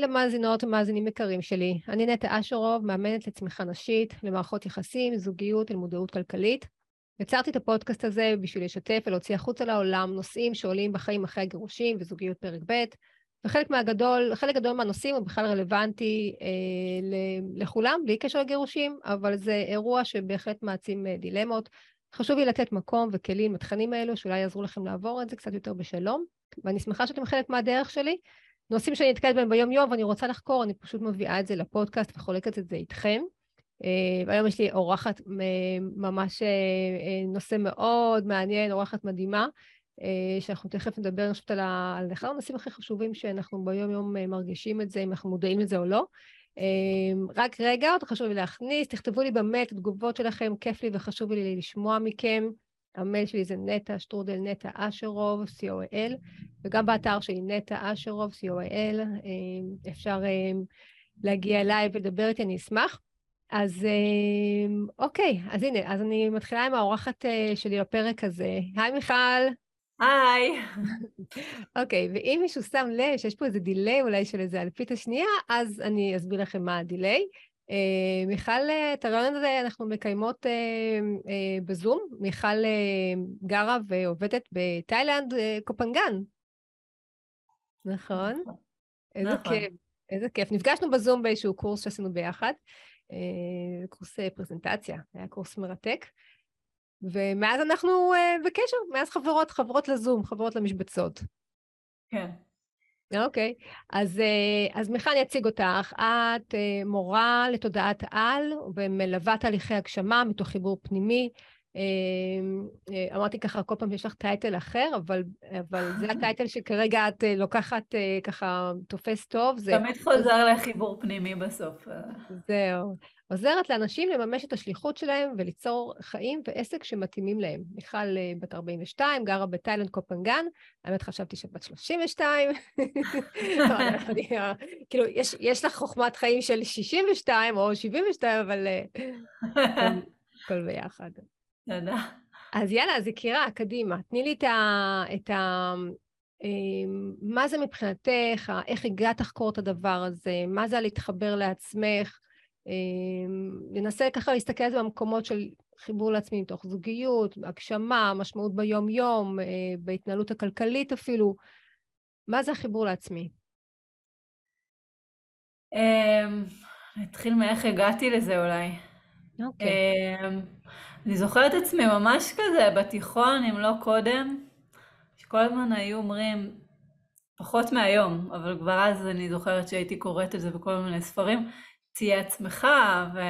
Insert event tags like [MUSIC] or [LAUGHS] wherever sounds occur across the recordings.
למאזינות ומאזינים יקרים שלי. אני נטע אשרוב, מאמנת לצמיחה נשית, למערכות יחסים, זוגיות ולמודעות כלכלית. יצרתי את הפודקאסט הזה בשביל לשתף ולהוציא החוצה לעולם נושאים שעולים בחיים אחרי הגירושים וזוגיות פרק ב', וחלק מהגדול, חלק גדול מהנושאים הוא בכלל רלוונטי אה, לכולם, בלי קשר לגירושים, אבל זה אירוע שבהחלט מעצים אה, דילמות. חשוב לי לתת מקום וכלים לתכנים האלו, שאולי יעזרו לכם לעבור את זה קצת יותר בשלום, ואני שמחה שאתם חלק מהדרך שלי. נושאים שאני נתקלת בהם ביום-יום ואני רוצה לחקור, אני פשוט מביאה את זה לפודקאסט וחולקת את זה איתכם. Uh, והיום יש לי אורחת ממש uh, נושא מאוד מעניין, אורחת מדהימה, שאנחנו תכף נדבר, אני חושבת, על, אחד הנושאים הכי חשובים שאנחנו ביום-יום מרגישים את זה, אם אנחנו מודעים לזה או לא. רק רגע, עוד חשוב לי להכניס, תכתבו לי במייל את התגובות שלכם, כיף לי וחשוב לי לשמוע מכם. המייל שלי זה נטע שטרודל נטע אשרוב, .co.il, וגם באתר שלי נטע אשרוב, .co.il, אפשר להגיע אליי ולדבר איתי, אני אשמח. אז אוקיי, אז הנה, אז אני מתחילה עם האורחת שלי בפרק הזה. היי מיכל. היי. אוקיי, ואם מישהו שם לב שיש פה איזה דיליי אולי של איזה אלפית השנייה, אז אני אסביר לכם מה הדיליי. אה, מיכל, את הריאיון הזה אנחנו מקיימות אה, בזום. מיכל גרה ועובדת בתאילנד, קופנגן. נכון? נכון. איזה נכון. כיף, איזה כיף. נפגשנו בזום באיזשהו קורס שעשינו ביחד, קורס פרזנטציה, היה קורס מרתק. ומאז אנחנו בקשר, מאז חברות, חברות לזום, חברות למשבצות. כן. אוקיי, אז, אה, אז מיכל, אני אציג אותך. את אה, מורה לתודעת על ומלווה תהליכי הגשמה מתוך חיבור פנימי. אה, אמרתי ככה, כל פעם שיש לך טייטל אחר, אבל, אבל זה [LAUGHS] הטייטל שכרגע את לוקחת, ככה, תופס טוב. זה... תמיד [LAUGHS] חוזר לחיבור פנימי בסוף. זהו. עוזרת לאנשים לממש את השליחות שלהם וליצור חיים ועסק שמתאימים להם. מיכל אה, בת 42, גרה בתאילנד קופנגן, האמת חשבתי שאת בת 32. [LAUGHS] כאילו, יש, יש לך חוכמת חיים של 62 או 72, אבל אה, הכל ביחד. תודה. אז יאללה, אז יקירה, קדימה. תני לי את ה... את ה אמ, מה זה מבחינתך, איך הגעת לחקור את הדבר הזה, מה זה להתחבר לעצמך, ננסה ככה להסתכל על זה במקומות של חיבור לעצמי מתוך זוגיות, הגשמה, משמעות ביום-יום, אה, בהתנהלות הכלכלית אפילו. מה זה החיבור לעצמי? אמ, נתחיל מאיך הגעתי לזה אולי. אוקיי. אמ, אני זוכרת עצמי ממש כזה בתיכון, אם לא קודם, שכל הזמן היו אומרים, פחות מהיום, אבל כבר אז אני זוכרת שהייתי קוראת את זה בכל מיני ספרים, תהיה עצמך, ו...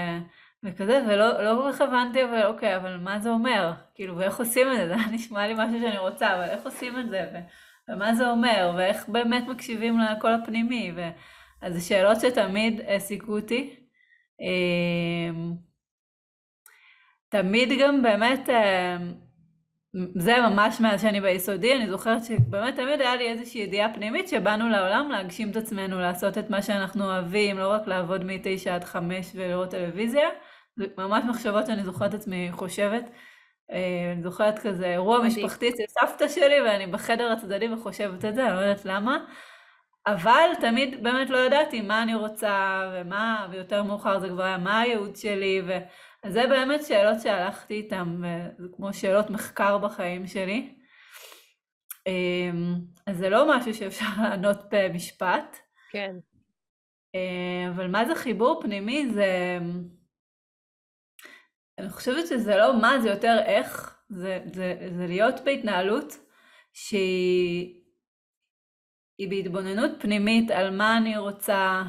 וכזה, ולא לא כל כך הבנתי, אבל אוקיי, אבל מה זה אומר? כאילו, ואיך עושים את זה? [LAUGHS] זה נשמע לי משהו שאני רוצה, אבל איך עושים את זה? ו... ומה זה אומר? ואיך באמת מקשיבים לקול הפנימי? ו... אז זה שאלות שתמיד העסיקו אותי. תמיד גם באמת אמ, זה ממש מאז שאני ביסודי, אני זוכרת שבאמת תמיד היה לי איזושהי ידיעה פנימית שבאנו לעולם להגשים את עצמנו, לעשות את מה שאנחנו אוהבים, לא רק לעבוד מתשע עד חמש ולראות טלוויזיה. זה ממש מחשבות שאני זוכרת עצמי חושבת. אה, אני זוכרת כזה אירוע משפחתי אצל סבתא שלי ואני בחדר הצדדי וחושבת את זה, אני לא יודעת למה. אבל תמיד באמת לא ידעתי מה אני רוצה ומה, ויותר מאוחר זה כבר היה מה הייעוד שלי. ו... אז זה באמת שאלות שהלכתי איתן, זה כמו שאלות מחקר בחיים שלי. אמ, אז זה לא משהו שאפשר [LAUGHS] לענות במשפט. כן. אמ, אבל מה זה חיבור פנימי? זה... אני חושבת שזה לא מה, זה יותר איך. זה, זה, זה להיות בהתנהלות שהיא בהתבוננות פנימית על מה אני רוצה,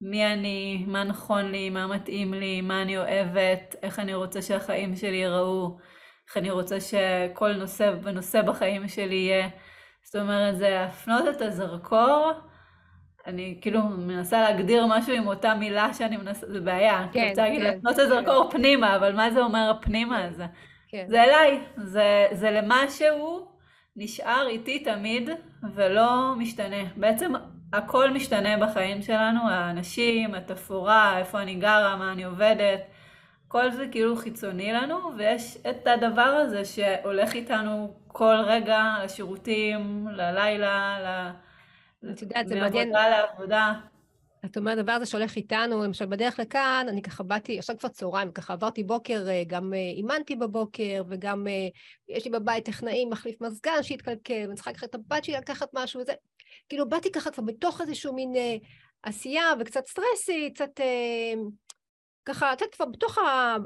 מי אני, מה נכון לי, מה מתאים לי, מה אני אוהבת, איך אני רוצה שהחיים שלי ייראו, איך אני רוצה שכל נושא ונושא בחיים שלי יהיה. זאת אומרת, זה להפנות את הזרקור. אני כאילו מנסה להגדיר משהו עם אותה מילה שאני מנסה, זה בעיה. כן, אני רוצה להגיד, כן. להפנות את הזרקור כן. פנימה, אבל מה זה אומר הפנימה הזה? כן. זה אליי, זה, זה למשהו נשאר איתי תמיד ולא משתנה. בעצם הכל משתנה בחיים שלנו, האנשים, התפאורה, איפה אני גרה, מה אני עובדת, כל זה כאילו חיצוני לנו, ויש את הדבר הזה שהולך איתנו כל רגע לשירותים, ללילה, ל... את יודעת, זה מעניין. מעבודה לעבודה. את אומרת, הדבר הזה שהולך איתנו, למשל בדרך לכאן, אני ככה באתי, עכשיו כבר צהריים, ככה עברתי בוקר, אה, גם אה, אימנתי בבוקר, וגם אה, יש לי בבית טכנאים, מחליף מזגן שהתקלקל, ואני צריכה לקחת את הבת שלי לקחת משהו וזה. כאילו, באתי ככה כבר בתוך איזשהו מין עשייה וקצת סטרסי, קצת ככה, את יודעת, כבר בתוך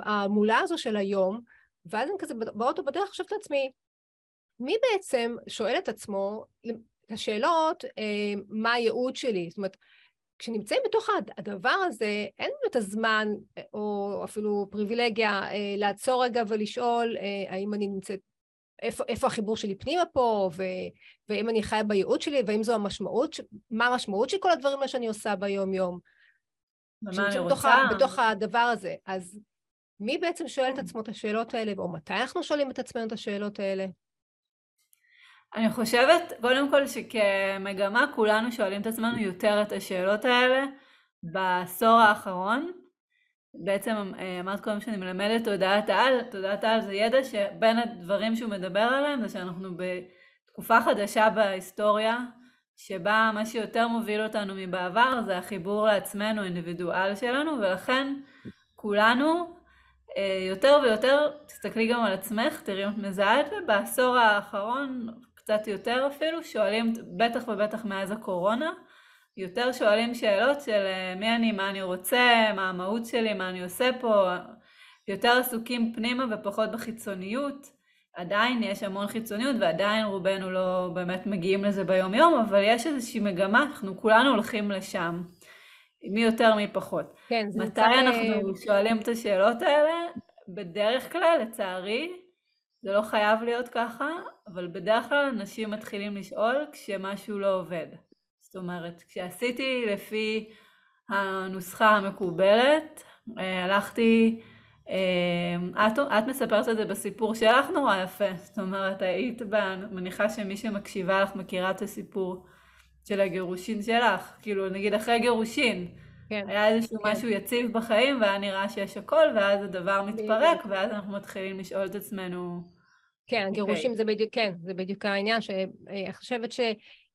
המולה הזו של היום, ואז אני כזה באוטו בדרך חושבת לעצמי, מי בעצם שואל את עצמו השאלות, מה הייעוד שלי? זאת אומרת, כשנמצאים בתוך הדבר הזה, אין לנו את הזמן, או אפילו פריבילגיה, אה, לעצור רגע ולשאול אה, האם אני נמצאת, איפה, איפה החיבור שלי פנימה פה, ו, ואם אני חיה בייעוד שלי, והאם זו המשמעות, מה המשמעות של כל הדברים האלה שאני עושה ביום-יום. ומה אני רוצה? בתוך הדבר הזה. אז מי בעצם שואל את עצמו את השאלות האלה, או מתי אנחנו שואלים את עצמנו את השאלות האלה? אני חושבת, קודם כל, שכמגמה כולנו שואלים את עצמנו יותר את השאלות האלה בעשור האחרון. בעצם אה, אמרת קודם שאני מלמדת תודעת על, תודעת על זה ידע שבין הדברים שהוא מדבר עליהם זה שאנחנו בתקופה חדשה בהיסטוריה, שבה מה שיותר מוביל אותנו מבעבר זה החיבור לעצמנו, האינדיבידואל שלנו, ולכן כולנו אה, יותר ויותר, תסתכלי גם על עצמך, תראי אם את מזהה את זה, בעשור האחרון, קצת יותר אפילו, שואלים, בטח ובטח מאז הקורונה, יותר שואלים שאלות של אה, מי אני, מה אני רוצה, מה המהות שלי, מה אני עושה פה, יותר עסוקים פנימה ופחות בחיצוניות. עדיין יש המון חיצוניות ועדיין רובנו לא באמת מגיעים לזה ביום יום, אבל יש איזושהי מגמה, אנחנו כולנו הולכים לשם. מי יותר מי פחות. כן, זה מתי אנחנו שואלים את השאלות האלה? בדרך כלל, לצערי, זה לא חייב להיות ככה, אבל בדרך כלל אנשים מתחילים לשאול כשמשהו לא עובד. זאת אומרת, כשעשיתי לפי הנוסחה המקובלת, אה, הלכתי, אה, את, את מספרת את זה בסיפור שלך נורא יפה, זאת אומרת, היית, מניחה שמי שמקשיבה לך מכירה את הסיפור של הגירושין שלך, כאילו נגיד אחרי גירושין, כן. היה איזשהו כן. משהו יציב בחיים, והיה נראה שיש הכל, ואז הדבר מתפרק, ואז אנחנו מתחילים לשאול את עצמנו... כן, אוקיי. הגירושים okay. זה בדיוק, כן, זה בדיוק העניין, שאני חושבת ש...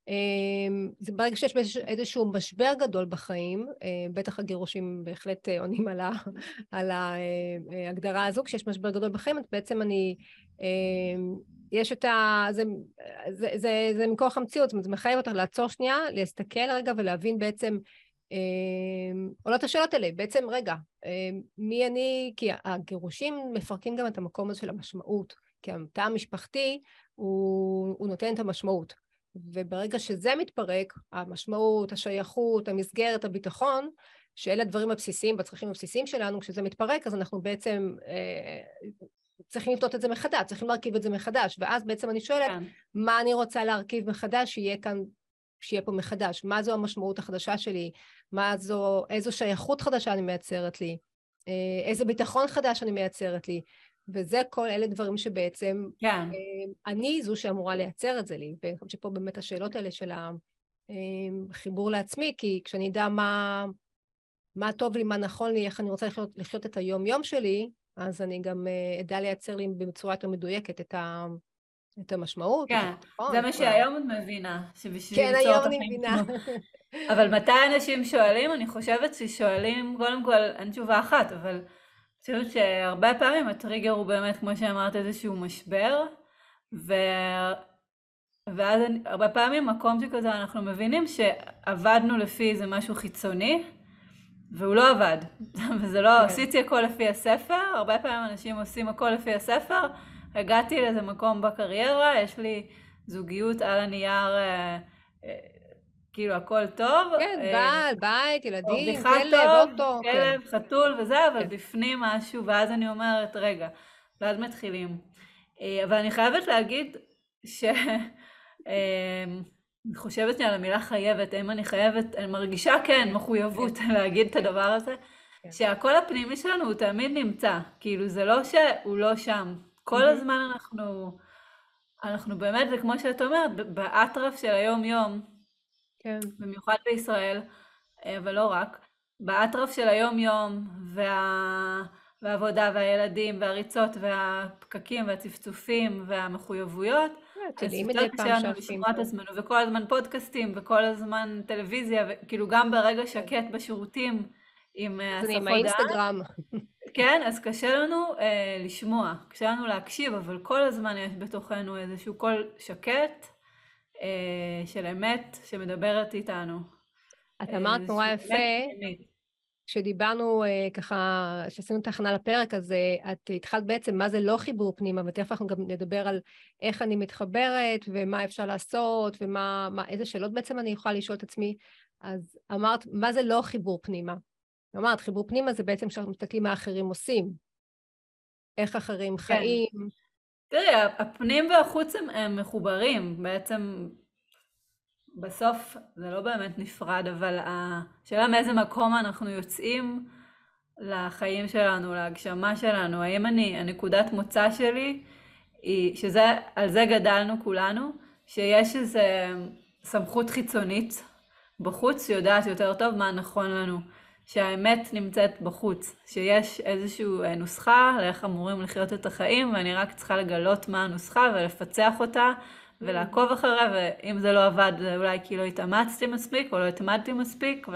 אמ, זה ברגע שיש איזשהו משבר גדול בחיים, אה, בטח הגירושים בהחלט אה, עונים על, ה, על ההגדרה הזו, כשיש משבר גדול בחיים, בעצם אני, אמ, יש את ה... זה, זה, זה, זה מכוח המציאות, זאת אומרת, זה מחייב אותך לעצור שנייה, להסתכל רגע ולהבין בעצם עולות השאלות האלה, בעצם רגע, אמ, מי אני, כי הגירושים מפרקים גם את המקום הזה של המשמעות, כי התא המשפחתי הוא, הוא נותן את המשמעות. וברגע שזה מתפרק, המשמעות, השייכות, המסגרת, הביטחון, שאלה הדברים הבסיסיים והצרכים הבסיסיים שלנו, כשזה מתפרק, אז אנחנו בעצם אה, צריכים לבדות את זה מחדש, צריכים להרכיב את זה מחדש, ואז בעצם אני שואלת, כן. מה אני רוצה להרכיב מחדש, שיהיה כאן שיהיה פה מחדש, מה זו המשמעות החדשה שלי, מה זו, איזו שייכות חדשה אני מייצרת לי, אה, איזה ביטחון חדש אני מייצרת לי, וזה כל אלה דברים שבעצם כן. אה, אני זו שאמורה לייצר את זה לי, ואני חושבת שפה באמת השאלות האלה של החיבור אה, לעצמי, כי כשאני אדע מה, מה טוב לי, מה נכון לי, איך אני רוצה לחיות, לחיות את היום-יום שלי, אז אני גם אדע לייצר לי בצורה יותר מדויקת את ה... את המשמעות. כן, זה מה שהיום את מבינה, שבשביל כן, היום אני מבינה. [LAUGHS] אבל מתי אנשים שואלים? אני חושבת ששואלים, קודם כל, אין תשובה אחת, אבל אני חושבת שהרבה פעמים הטריגר הוא באמת, כמו שאמרת, איזשהו משבר, ו... ואז אני, הרבה פעמים מקום שכזה אנחנו מבינים שעבדנו לפי איזה משהו חיצוני, והוא לא עבד. [LAUGHS] וזה לא, כן. עשיתי הכל לפי הספר, הרבה פעמים אנשים עושים הכל לפי הספר, הגעתי לאיזה מקום בקריירה, יש לי זוגיות על הנייר, אה, אה, כאילו הכל טוב. כן, אה, בעל, בית, ילדים, כלב, אוטו. כן. כלב, כן. חתול וזה, אבל כן. בפנים משהו, ואז אני אומרת, רגע, ואז מתחילים. אה, אבל אני חייבת להגיד ש... אה, אני חושבת על המילה חייבת, אם אני חייבת, אני מרגישה כן, כן מחויבות כן. להגיד את הדבר הזה. שהקול הפנימי שלנו הוא תמיד נמצא, כאילו זה לא שהוא לא שם, כל הזמן אנחנו, אנחנו באמת, זה כמו שאת אומרת, באטרף של היום-יום, כן. במיוחד בישראל, אה, אבל לא רק, באטרף של היום-יום, וה... והעבודה והילדים והריצות והפקקים והצפצופים והמחויבויות. אז יותר קשה לנו לשמוע את עצמנו, וכל הזמן פודקאסטים, וכל הזמן טלוויזיה, וכאילו גם ברגע שקט בשירותים, עם הספות דעת. עם האינסטגרם. כן, אז קשה לנו אה, לשמוע, קשה לנו להקשיב, אבל כל הזמן יש בתוכנו איזשהו קול שקט אה, של אמת שמדברת איתנו. את אמרת נורא יפה, כשדיברנו אה, ככה, כשעשינו את ההכנה לפרק, אז אה, את התחלת בעצם מה זה לא חיבור פנימה, ותכף אנחנו גם נדבר על איך אני מתחברת, ומה אפשר לעשות, ומה, מה, איזה שאלות בעצם אני יכולה לשאול את עצמי. אז אמרת, מה זה לא חיבור פנימה? אמרת, חיבור פנימה זה בעצם כשאנחנו מסתכלים מה אחרים עושים, איך אחרים כן. חיים. תראי, הפנים והחוץ הם, הם מחוברים, בעצם בסוף זה לא באמת נפרד, אבל השאלה מאיזה מקום אנחנו יוצאים לחיים שלנו, להגשמה שלנו, האם אני, הנקודת מוצא שלי, היא, שזה, על זה גדלנו כולנו, שיש איזו סמכות חיצונית בחוץ שיודעת יותר טוב מה נכון לנו. שהאמת נמצאת בחוץ, שיש איזושהי אה, נוסחה לאיך אמורים לחיות את החיים, ואני רק צריכה לגלות מה הנוסחה ולפצח אותה ולעקוב אחריה, ואם זה לא עבד, זה אולי כי לא התאמצתי מספיק או לא התמדתי מספיק, ו,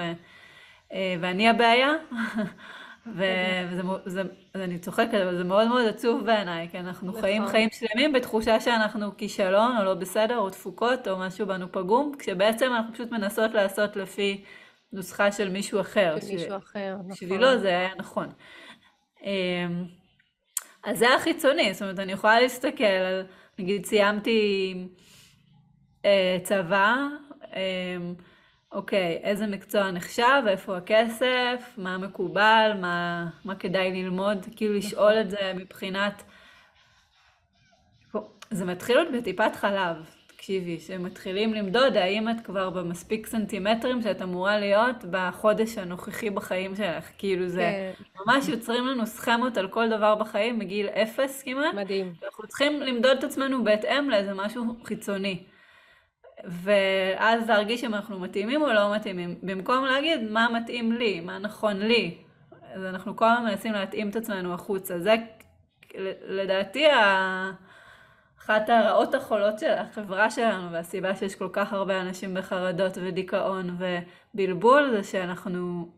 אה, ואני הבעיה. [LAUGHS] ואני צוחקת, אבל זה מאוד מאוד עצוב בעיניי, כי אנחנו נכון. חיים חיים שלמים בתחושה שאנחנו כישלון או לא בסדר או תפוקות או משהו בנו פגום, כשבעצם אנחנו פשוט מנסות לעשות לפי נוסחה של מישהו אחר. של מישהו אחר, נכון. בשבילו זה היה נכון. אמ, אז זה החיצוני, זאת אומרת, אני יכולה להסתכל על, נגיד סיימתי אה, צבא, אה, אוקיי, איזה מקצוע נחשב, איפה הכסף, מה מקובל, מה, מה כדאי ללמוד, כאילו נכון. לשאול את זה מבחינת... זה מתחיל עוד בטיפת חלב. תקשיבי, שמתחילים למדוד האם את כבר במספיק סנטימטרים שאת אמורה להיות בחודש הנוכחי בחיים שלך. כאילו זה כן. ממש יוצרים לנו סכמות על כל דבר בחיים מגיל אפס כמעט. מדהים. אנחנו צריכים למדוד את עצמנו בהתאם לאיזה משהו חיצוני. ואז להרגיש אם אנחנו מתאימים או לא מתאימים. במקום להגיד מה מתאים לי, מה נכון לי. אז אנחנו כל הזמן מנסים להתאים את עצמנו החוצה. זה לדעתי ה... אחת הרעות החולות של החברה שלנו, והסיבה שיש כל כך הרבה אנשים בחרדות ודיכאון ובלבול, זה שאנחנו,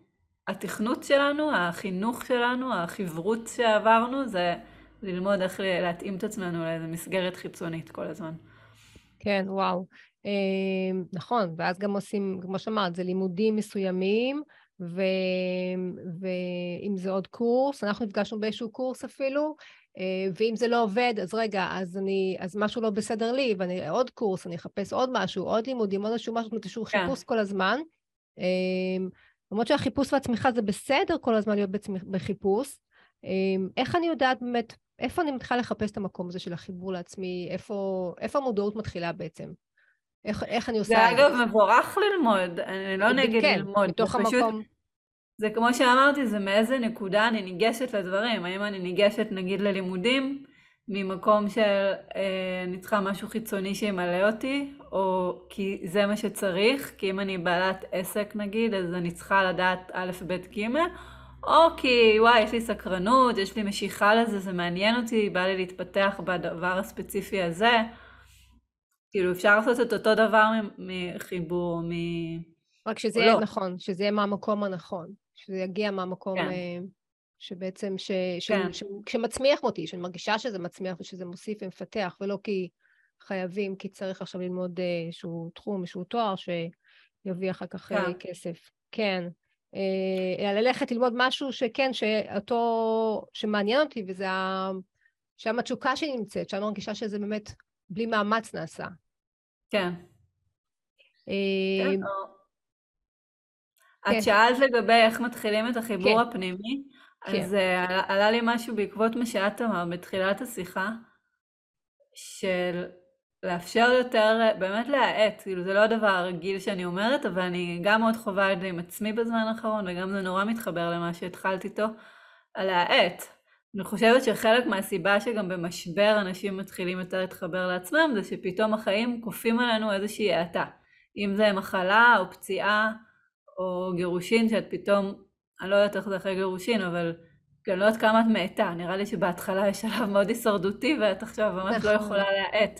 התכנות שלנו, החינוך שלנו, החברות שעברנו, זה ללמוד איך להתאים את עצמנו לאיזו מסגרת חיצונית כל הזמן. כן, וואו. אה, נכון, ואז גם עושים, כמו שאמרת, זה לימודים מסוימים. ואם זה עוד קורס, אנחנו נפגשנו באיזשהו קורס אפילו, ואם זה לא עובד, אז רגע, אז, אני, אז משהו לא בסדר לי, ואני עוד קורס, אני אחפש עוד משהו, עוד לימודים, עוד איזשהו משהו, איזשהו כן. חיפוש כל הזמן. אה, למרות שהחיפוש והצמיחה זה בסדר כל הזמן להיות בצמיח, בחיפוש. אה, איך אני יודעת באמת, איפה אני מתחילה לחפש את המקום הזה של החיבור לעצמי, איפה, איפה המודעות מתחילה בעצם? איך, איך אני עושה? זה אגב מבורך ללמוד, אני לא נגד כן, ללמוד. כן, מתוך המקום. זה כמו שאמרתי, זה מאיזה נקודה אני ניגשת לדברים. האם אני ניגשת נגיד ללימודים ממקום של אה, אני צריכה משהו חיצוני שימלא אותי, או כי זה מה שצריך, כי אם אני בעלת עסק נגיד, אז אני צריכה לדעת א', ב', ג', או כי וואי, יש לי סקרנות, יש לי משיכה לזה, זה מעניין אותי, בא לי להתפתח בדבר הספציפי הזה. כאילו אפשר לעשות את אותו דבר מחיבור, מ... רק שזה יהיה לא. נכון, שזה יהיה מהמקום הנכון. שזה יגיע מהמקום כן. אה, שבעצם, ש, ש, כן. ש, שמצמיח אותי, שאני מרגישה שזה מצמיח ושזה מוסיף ומפתח, ולא כי חייבים, כי צריך עכשיו ללמוד אה, איזשהו תחום, איזשהו תואר שיביא אחר כך אה, כן. כסף. כן. אלא ללכת ללמוד משהו שכן, שאותו, שמעניין אותי, וזה ה... שם התשוקה שלי נמצאת, שם מרגישה שזה באמת בלי מאמץ נעשה. כן. כן. את כן. שאלת לגבי איך מתחילים את החיבור כן. הפנימי, כן. אז uh, עלה, עלה לי משהו בעקבות מה שאת אמרת בתחילת השיחה, של לאפשר יותר, באמת להאט, כאילו זה לא הדבר הרגיל שאני אומרת, אבל אני גם מאוד חווה את זה עם עצמי בזמן האחרון, וגם זה נורא מתחבר למה שהתחלת איתו, על להאט. אני חושבת שחלק מהסיבה שגם במשבר אנשים מתחילים יותר להתחבר לעצמם, זה שפתאום החיים כופים עלינו איזושהי האטה. אם זה מחלה או פציעה, או גירושין, שאת פתאום, אני לא יודעת איך זה אחרי גירושין, אבל אני לא יודעת כמה את מאטה, נראה לי שבהתחלה יש שלב מאוד הישרדותי, ואת עכשיו ממש לא נכון. יכולה להאט.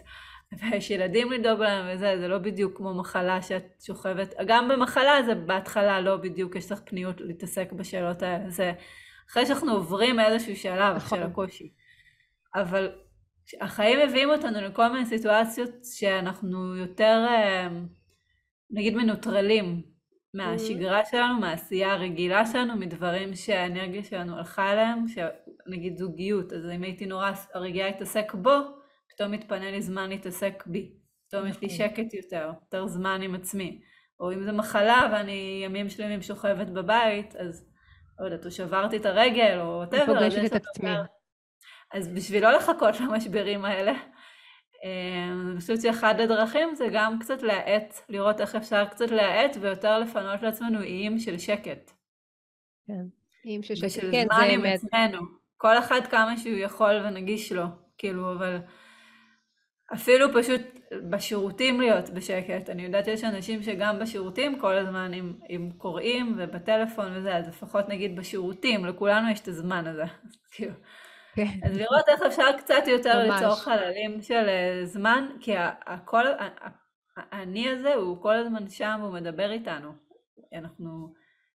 ויש ילדים לדאוג להם וזה, זה לא בדיוק כמו מחלה שאת שוכבת, גם במחלה זה בהתחלה לא בדיוק, יש לך פניות להתעסק בשאלות האלה, זה אחרי שאנחנו עוברים איזשהו שלב נכון. של הקושי. אבל החיים מביאים אותנו לכל מיני סיטואציות שאנחנו יותר, אה, נגיד, מנוטרלים מהשגרה mm-hmm. שלנו, מהעשייה הרגילה שלנו, מדברים שהאנרגיה שלנו הלכה אליהם, נגיד זוגיות, אז אם הייתי נורא רגילה להתעסק בו, פתאום מתפנה לי זמן להתעסק בי. פתאום יש לי נכון. שקט יותר, יותר זמן עם עצמי. או אם זו מחלה ואני ימים שלמים שוכבת בבית, אז לא יודעת, או שברתי את הרגל, או וואטאבר. פוגשת את עצמי. אז בשביל לא לחכות למשברים האלה, אני חושבת שאחד הדרכים זה גם קצת להאט, לראות איך אפשר קצת להאט ויותר לפנות לעצמנו איים של שקט. כן, איים של שקט, ושל כן, זמן עם עצמנו. כל אחד כמה שהוא יכול ונגיש לו, כאילו, אבל אפילו פשוט בשירותים להיות בשקט. אני יודעת שיש אנשים שגם בשירותים כל הזמן עם, עם קוראים ובטלפון וזה, אז לפחות נגיד בשירותים, לכולנו יש את הזמן הזה. [LAUGHS] כאילו. אז לראות איך אפשר קצת יותר ממש. ליצור חללים של אה, זמן, כי הכל, האני הזה הוא כל הזמן שם והוא מדבר איתנו. אנחנו,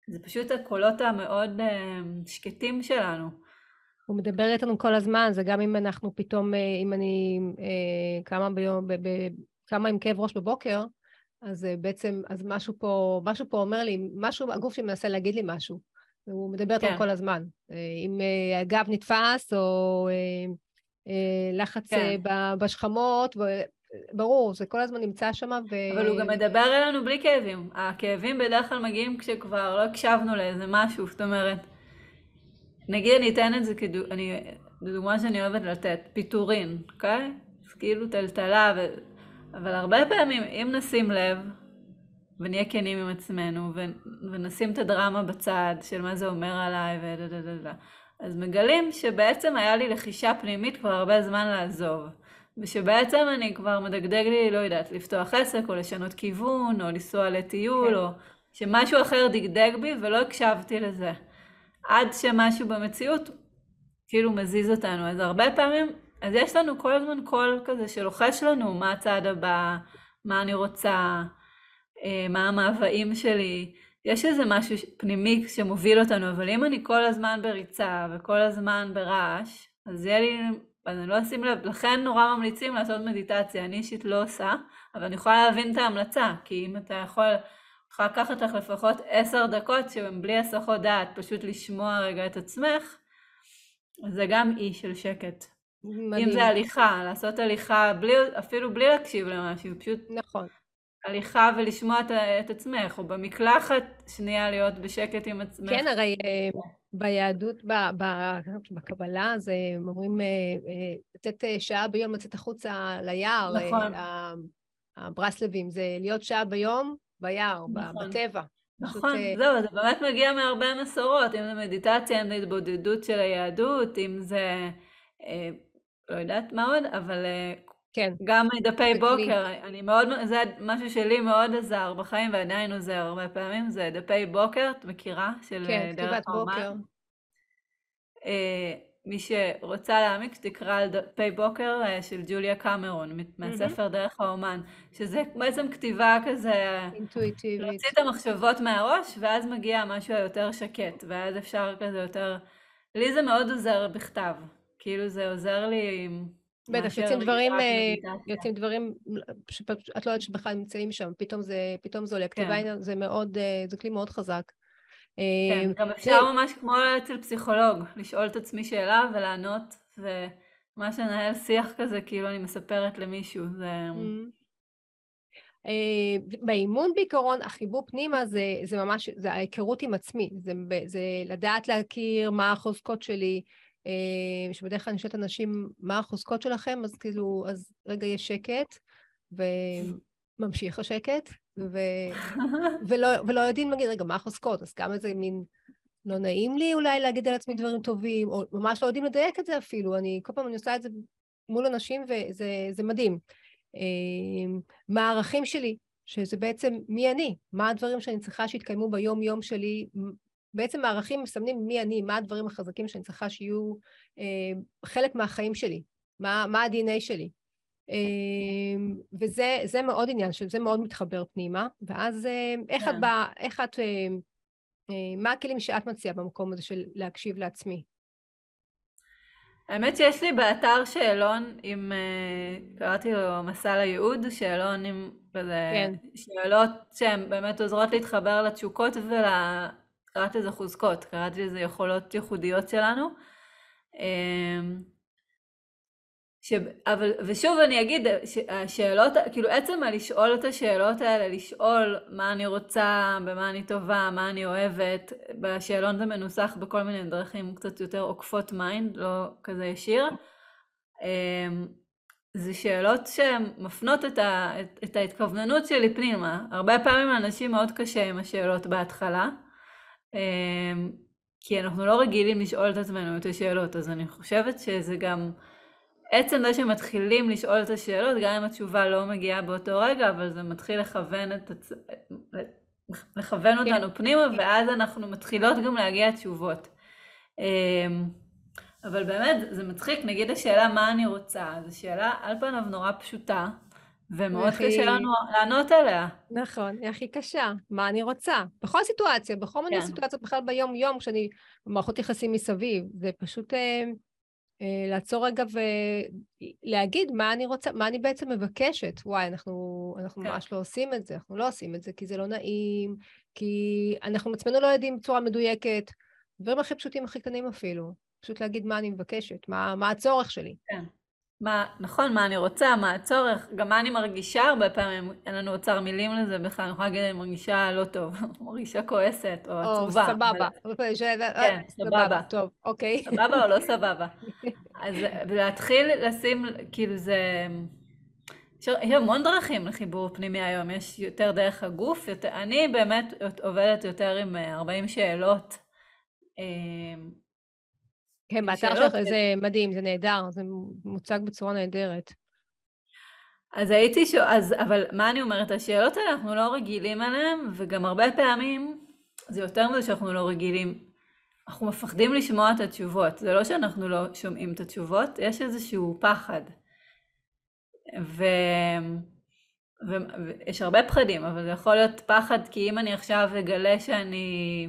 זה פשוט הקולות המאוד אה, שקטים שלנו. הוא מדבר איתנו כל הזמן, זה גם אם אנחנו פתאום, אה, אם אני קמה ביום, קמה עם כאב ראש בבוקר, אז בעצם, אז משהו פה, משהו פה אומר לי, משהו, הגוף שלי מנסה להגיד לי משהו. הוא מדבר איתנו כן. כל הזמן. אה, אם אה, הגב נתפס, או אה, לחץ כן. בשכמות, ברור, זה כל הזמן נמצא שם ו... אבל הוא גם מדבר אלינו בלי כאבים. הכאבים בדרך כלל מגיעים כשכבר לא הקשבנו לאיזה משהו, זאת אומרת, נגיד אני אתן את זה כדוגמה שאני אוהבת לתת, פיטורין, אוקיי? אז כאילו טלטלה, ו... אבל הרבה פעמים, אם נשים לב, ונהיה כנים עם עצמנו, ו- ונשים את הדרמה בצד של מה זה אומר עליי ודה דה דה דה. אז מגלים שבעצם היה לי לחישה פנימית כבר הרבה זמן לעזוב. ושבעצם אני כבר מדגדג לי, לא יודעת, לפתוח עסק, או לשנות כיוון, או לנסוע לטיול, כן. או שמשהו אחר דגדג בי ולא הקשבתי לזה. עד שמשהו במציאות כאילו מזיז אותנו. אז הרבה פעמים, אז יש לנו כל הזמן קול כזה שלוחש לנו מה הצעד הבא, מה אני רוצה. אה, מה המאוויים שלי. יש איזה משהו פנימי שמוביל אותנו, אבל אם אני כל הזמן בריצה וכל הזמן ברעש, אז יהיה לי, אז אני לא אשים לב, לכן נורא ממליצים לעשות מדיטציה, אני אישית לא עושה, אבל אני יכולה להבין את ההמלצה, כי אם אתה יכול, יכולה לקחת לך לפחות עשר דקות שהן בלי הסחות דעת, פשוט לשמוע רגע את עצמך, זה גם אי של שקט. מדהים. אם זה הליכה, לעשות הליכה בלי, אפילו בלי להקשיב למשהו, פשוט נכון. הליכה ולשמוע את, את עצמך, או במקלחת, שנייה להיות בשקט עם עצמך. כן, הרי אה, ביהדות, ב, ב, בקבלה, אז הם אומרים אה, אה, לתת שעה ביום לצאת החוצה ליער. נכון. הברסלבים, זה להיות שעה ביום ביער, נכון. בטבע. נכון, פשוט... זהו, זה באמת מגיע מהרבה מסורות, אם זה מדיטציה, אם זה התבודדות של היהדות, אם זה, לא יודעת מה עוד, אבל כן. גם דפי בוקר, אני מאוד, זה משהו שלי מאוד עזר בחיים ועדיין עוזר הרבה פעמים, זה דפי בוקר, את מכירה? של כן, אה, כתיבת בוקר. אה, מי שרוצה להעמיק, שתקרא על דפי בוקר אה, של ג'וליה קמרון, מהספר דרך האומן, שזה בעצם כתיבה כזה... אינטואיטיבית. להוציא את המחשבות מהראש, ואז מגיע משהו היותר שקט, ואז אפשר כזה יותר... לי זה מאוד עוזר בכתב, כאילו זה עוזר לי עם... בטח, יוצאים דברים, אה, יוצאים דברים שאת לא יודעת שבכלל נמצאים שם, פתאום זה, פתאום זה עולה. כתיבה כן. זה מאוד, אה, זה כלי מאוד חזק. כן, אה, גם אפשר ממש כמו אצל פסיכולוג, לשאול את עצמי שאלה ולענות, וממש לנהל שיח כזה, כאילו אני מספרת למישהו, זה... באימון בעיקרון, החיבור פנימה זה, זה ממש, זה ההיכרות עם עצמי, זה, זה לדעת להכיר מה החוזקות שלי, שבדרך כלל אני שואלת אנשים, מה החוזקות שלכם? אז כאילו, אז רגע יש שקט, וממשיך השקט, ו... [LAUGHS] ולא, ולא יודעים להגיד, רגע, מה החוזקות? אז כמה זה מין... לא נעים לי אולי להגיד על עצמי דברים טובים, או ממש לא יודעים לדייק את זה אפילו. אני, כל פעם אני עושה את זה מול אנשים, וזה מדהים. אה, מה הערכים שלי? שזה בעצם מי אני, מה הדברים שאני צריכה שיתקיימו ביום-יום שלי, בעצם הערכים מסמנים מי אני, מה הדברים החזקים שאני צריכה שיהיו אה, חלק מהחיים שלי, מה, מה ה-DNA שלי. אמ, וזה מאוד עניין, שזה מאוד מתחבר פנימה, ואז איך את כן. באה, איך את, מה הכלים שאת מציעה במקום הזה של להקשיב לעצמי? האמת שיש לי באתר שאלון עם, קראתי לו מסע לייעוד, שאלון עם כזה כן. שאלות שהן באמת עוזרות להתחבר לתשוקות ול... קראתי לזה חוזקות, קראתי לזה יכולות ייחודיות שלנו. אמ, ש... אבל, ושוב אני אגיד, השאלות, כאילו עצם הלשאול את השאלות האלה, לשאול מה אני רוצה, במה אני טובה, מה אני אוהבת, בשאלון זה מנוסח בכל מיני דרכים קצת יותר עוקפות mind, לא כזה ישיר. אמ, זה שאלות שמפנות את, ה, את, ההתכווננות שלי פנימה. הרבה פעמים לאנשים מאוד קשה עם השאלות בהתחלה, כי אנחנו לא רגילים לשאול את עצמנו את השאלות, אז אני חושבת שזה גם עצם זה שמתחילים לשאול את השאלות, גם אם התשובה לא מגיעה באותו רגע, אבל זה מתחיל לכוון, את הצ... לכוון כן. אותנו פנימה, ואז אנחנו מתחילות גם להגיע תשובות. אמ, אבל באמת, זה מצחיק, נגיד השאלה מה אני רוצה, זו שאלה על פניו נורא פשוטה, ומאוד. קשה לנו לענות עליה. נכון, היא הכי קשה, מה אני רוצה. בכל סיטואציה, בכל מיני כן. סיטואציות בכלל ביום-יום, כשאני במערכות יחסים מסביב, זה פשוט אה, אה, לעצור רגע ולהגיד מה אני רוצה, מה אני בעצם מבקשת. וואי, אנחנו, אנחנו כן. ממש לא עושים את זה, אנחנו לא עושים את זה כי זה לא נעים, כי אנחנו עצמנו לא יודעים בצורה מדויקת, דברים הכי פשוטים, הכי קטנים אפילו. פשוט להגיד מה אני מבקשת, מה, מה הצורך שלי. כן. מה, נכון, מה אני רוצה, מה הצורך, גם מה אני מרגישה הרבה פעמים, אין לנו אוצר מילים לזה בכלל, אני יכולה להגיד, אני מרגישה לא טוב, [LAUGHS] מרגישה כועסת, או עצובה. או סבבה. כן, סבבה. טוב, אוקיי. סבבה או לא [LAUGHS] סבבה. אז להתחיל לשים, כאילו זה... יש המון דרכים לחיבור פנימי היום, יש יותר דרך הגוף, יותר, אני באמת עובדת יותר עם 40 שאלות. כן, באתר שלך זה מדהים, זה נהדר, זה מוצג בצורה נהדרת. אז הייתי שואל, אז, אבל מה אני אומרת? השאלות האלה, אנחנו לא רגילים אליהן, וגם הרבה פעמים, זה יותר מזה שאנחנו לא רגילים. אנחנו מפחדים לשמוע את התשובות. זה לא שאנחנו לא שומעים את התשובות, יש איזשהו פחד. ו... ויש הרבה פחדים, אבל זה יכול להיות פחד כי אם אני עכשיו אגלה שאני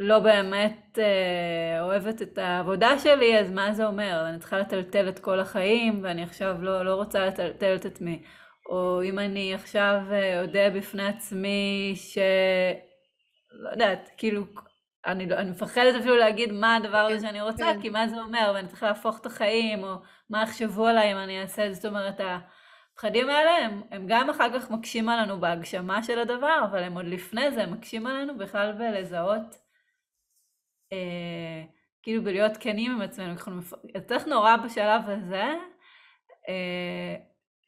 לא באמת אה, אוהבת את העבודה שלי, אז מה זה אומר? אני צריכה לטלטל את כל החיים, ואני עכשיו לא, לא רוצה לטלטל את עצמי. או אם אני עכשיו אה, אודה בפני עצמי ש... לא יודעת, כאילו, אני, לא, אני מפחדת אפילו להגיד מה הדבר הזה שאני רוצה, כן. כי מה זה אומר, ואני צריכה להפוך את החיים, או מה יחשבו עליי אם אני אעשה את זה. זאת אומרת, הפחדים האלה הם, הם גם אחר כך מקשים עלינו בהגשמה של הדבר, אבל הם עוד לפני זה, מקשים עלינו בכלל בלזהות אה, כאילו בלהיות כנים עם עצמנו, אנחנו. צריך נורא בשלב הזה אה,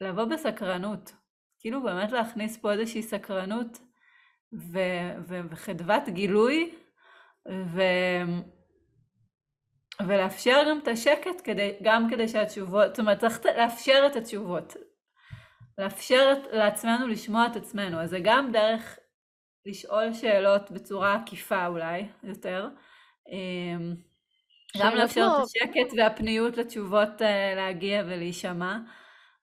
לבוא בסקרנות, כאילו באמת להכניס פה איזושהי סקרנות ו... ו... וחדוות גילוי ו... ולאפשר גם את השקט כדי, גם כדי שהתשובות, זאת אומרת צריך לאפשר את התשובות, לאפשר לעצמנו לשמוע את עצמנו, אז זה גם דרך לשאול שאלות בצורה עקיפה אולי יותר, גם לאפשר את השקט והפניות לתשובות אה, להגיע ולהישמע,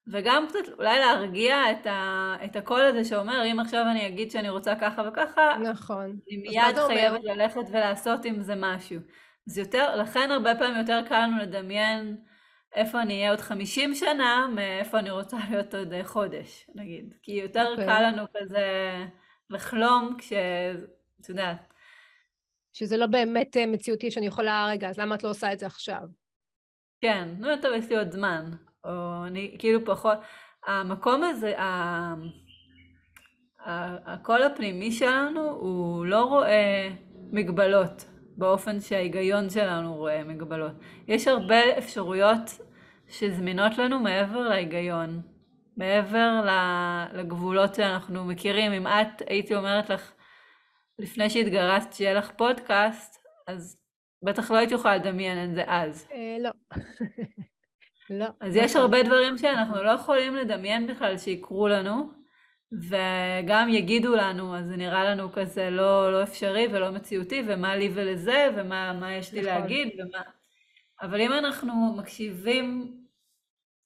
וגם קצת אולי להרגיע את, ה, את הקול הזה שאומר, אם עכשיו אני אגיד שאני רוצה ככה וככה, נכון. אני מיד חייבת אומר? ללכת ולעשות עם זה משהו. זה יותר, לכן הרבה פעמים יותר קל לנו לדמיין איפה אני אהיה עוד 50 שנה, מאיפה אני רוצה [LAUGHS] להיות עוד אה, חודש, נגיד. כי יותר okay. אוקיי. קל לנו כזה לחלום כש... את יודעת. שזה לא באמת אה, מציאותי שאני יכולה, רגע, אז למה את לא עושה את זה עכשיו? כן, נו, יש לי עוד זמן. או אני כאילו פחות... המקום הזה, הקול הפנימי שלנו, הוא לא רואה מגבלות באופן שההיגיון שלנו רואה מגבלות. יש הרבה אפשרויות שזמינות לנו מעבר להיגיון, מעבר לגבולות שאנחנו מכירים. אם את, הייתי אומרת לך, לפני שהתגרשת שיהיה לך פודקאסט, אז בטח לא היית יכולה לדמיין את זה אז. אה, לא. [LAUGHS] לא. אז יש הרבה דברים שאנחנו לא יכולים לדמיין בכלל שיקרו לנו, וגם יגידו לנו, אז זה נראה לנו כזה לא, לא אפשרי ולא מציאותי, ומה לי ולזה, ומה יש לי נכון. להגיד, ומה... אבל אם אנחנו מקשיבים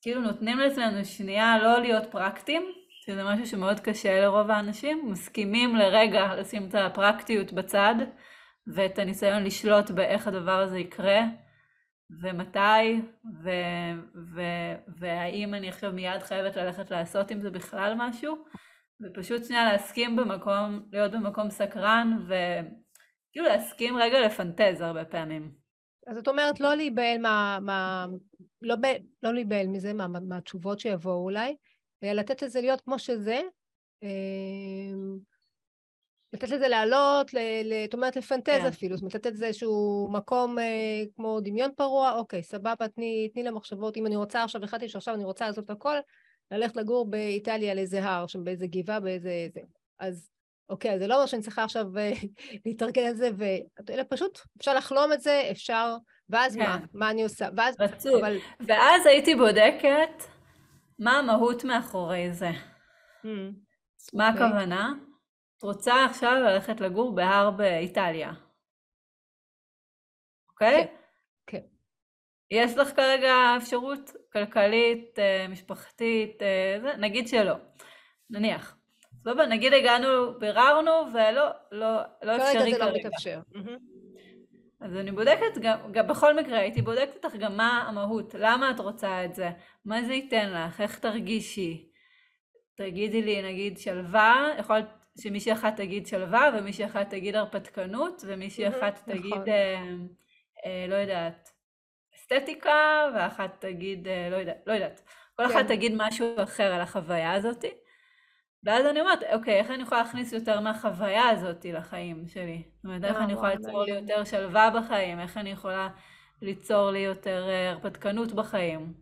כאילו נותנים לעצמנו שנייה לא להיות פרקטיים, שזה משהו שמאוד קשה לרוב האנשים, מסכימים לרגע לשים את הפרקטיות בצד ואת הניסיון לשלוט באיך הדבר הזה יקרה ומתי ו, ו, והאם אני עכשיו מיד חייבת ללכת לעשות עם זה בכלל משהו ופשוט שנייה להסכים במקום, להיות במקום סקרן וכאילו להסכים רגע לפנטז הרבה פעמים. אז את אומרת לא להיבהל מה... מה לא, ב, לא להיבהל מזה, מה, מהתשובות שיבואו אולי, לתת לזה להיות כמו שזה, אמ, לתת לזה לעלות, זאת אומרת לפנטז כן. אפילו, זאת אומרת לתת לזה איזשהו מקום אה, כמו דמיון פרוע, אוקיי, סבבה, תני, תני למחשבות, אם אני רוצה עכשיו, החלטתי שעכשיו אני רוצה לעשות הכל, ללכת לגור באיטליה על איזה הר, שם באיזה גבעה, באיזה... זה. אז אוקיי, זה לא אומר שאני צריכה עכשיו אה, [LAUGHS] להתארגן על זה, אלא פשוט אפשר לחלום את זה, אפשר, ואז כן. מה? מה אני עושה? ואז... רצוף. אבל... ואז הייתי בודקת מה המהות מאחורי זה. Mm, מה okay. אוקיי. הכוונה? את רוצה עכשיו ללכת לגור בהר באיטליה, אוקיי? Okay? כן. Okay. יש לך כרגע אפשרות כלכלית, אה, משפחתית, אה, נגיד שלא. נניח. סבבה, נגיד הגענו, ביררנו, ולא, לא, לא אפשרי כרגע. כרגע זה לא מתאפשר. אז אני בודקת, גם, גם בכל מקרה הייתי בודקת אותך גם מה המהות, למה את רוצה את זה, מה זה ייתן לך, איך תרגישי. תגידי לי נגיד שלווה, יכול להיות שמישהי אחת תגיד שלווה ומישהי אחת תגיד הרפתקנות ומישהי אחת תגיד, נכון. אה, אה, לא יודעת, אסתטיקה ואחת תגיד, אה, לא יודעת, לא יודעת. כל כן. אחת תגיד משהו אחר על החוויה הזאתי. ואז אני אומרת, אוקיי, איך אני יכולה להכניס יותר מהחוויה הזאת לחיים שלי? זאת אומרת, איך אני יכולה ליצור לי יותר שלווה בחיים? איך אני יכולה ליצור לי יותר אה, הרפתקנות בחיים?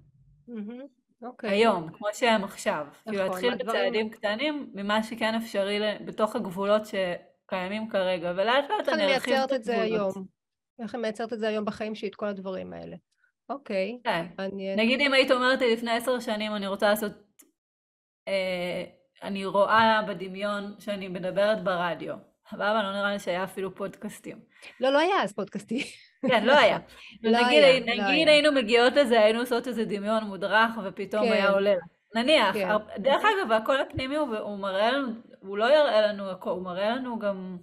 אוקיי. היום, כמו שהם עכשיו. כאילו, נכון, להתחיל בצעדים קטנים ממה שכן אפשרי בתוך הגבולות שקיימים כרגע, ולאט לאט אני ארחיב את הגבולות. היום? איך אני מייצרת את זה היום בחיים שלי, את כל הדברים האלה? אוקיי, כן. נגיד אם היית אומרת לי לפני עשר שנים, אני רוצה לעשות... אני רואה בדמיון שאני מדברת ברדיו. סבבה, לא נראה לי שהיה אפילו פודקאסטים. לא, לא היה אז פודקאסטים. כן, לא היה. [LAUGHS] לא נגיד, היה, נגיד לא היה. היינו מגיעות לזה, היינו עושות איזה דמיון מודרך, ופתאום כן. היה עולה. נניח, כן. דרך אגב, הקול הפנימי הוא, הוא מראה לנו, הוא לא יראה לנו הכל, הוא מראה לנו גם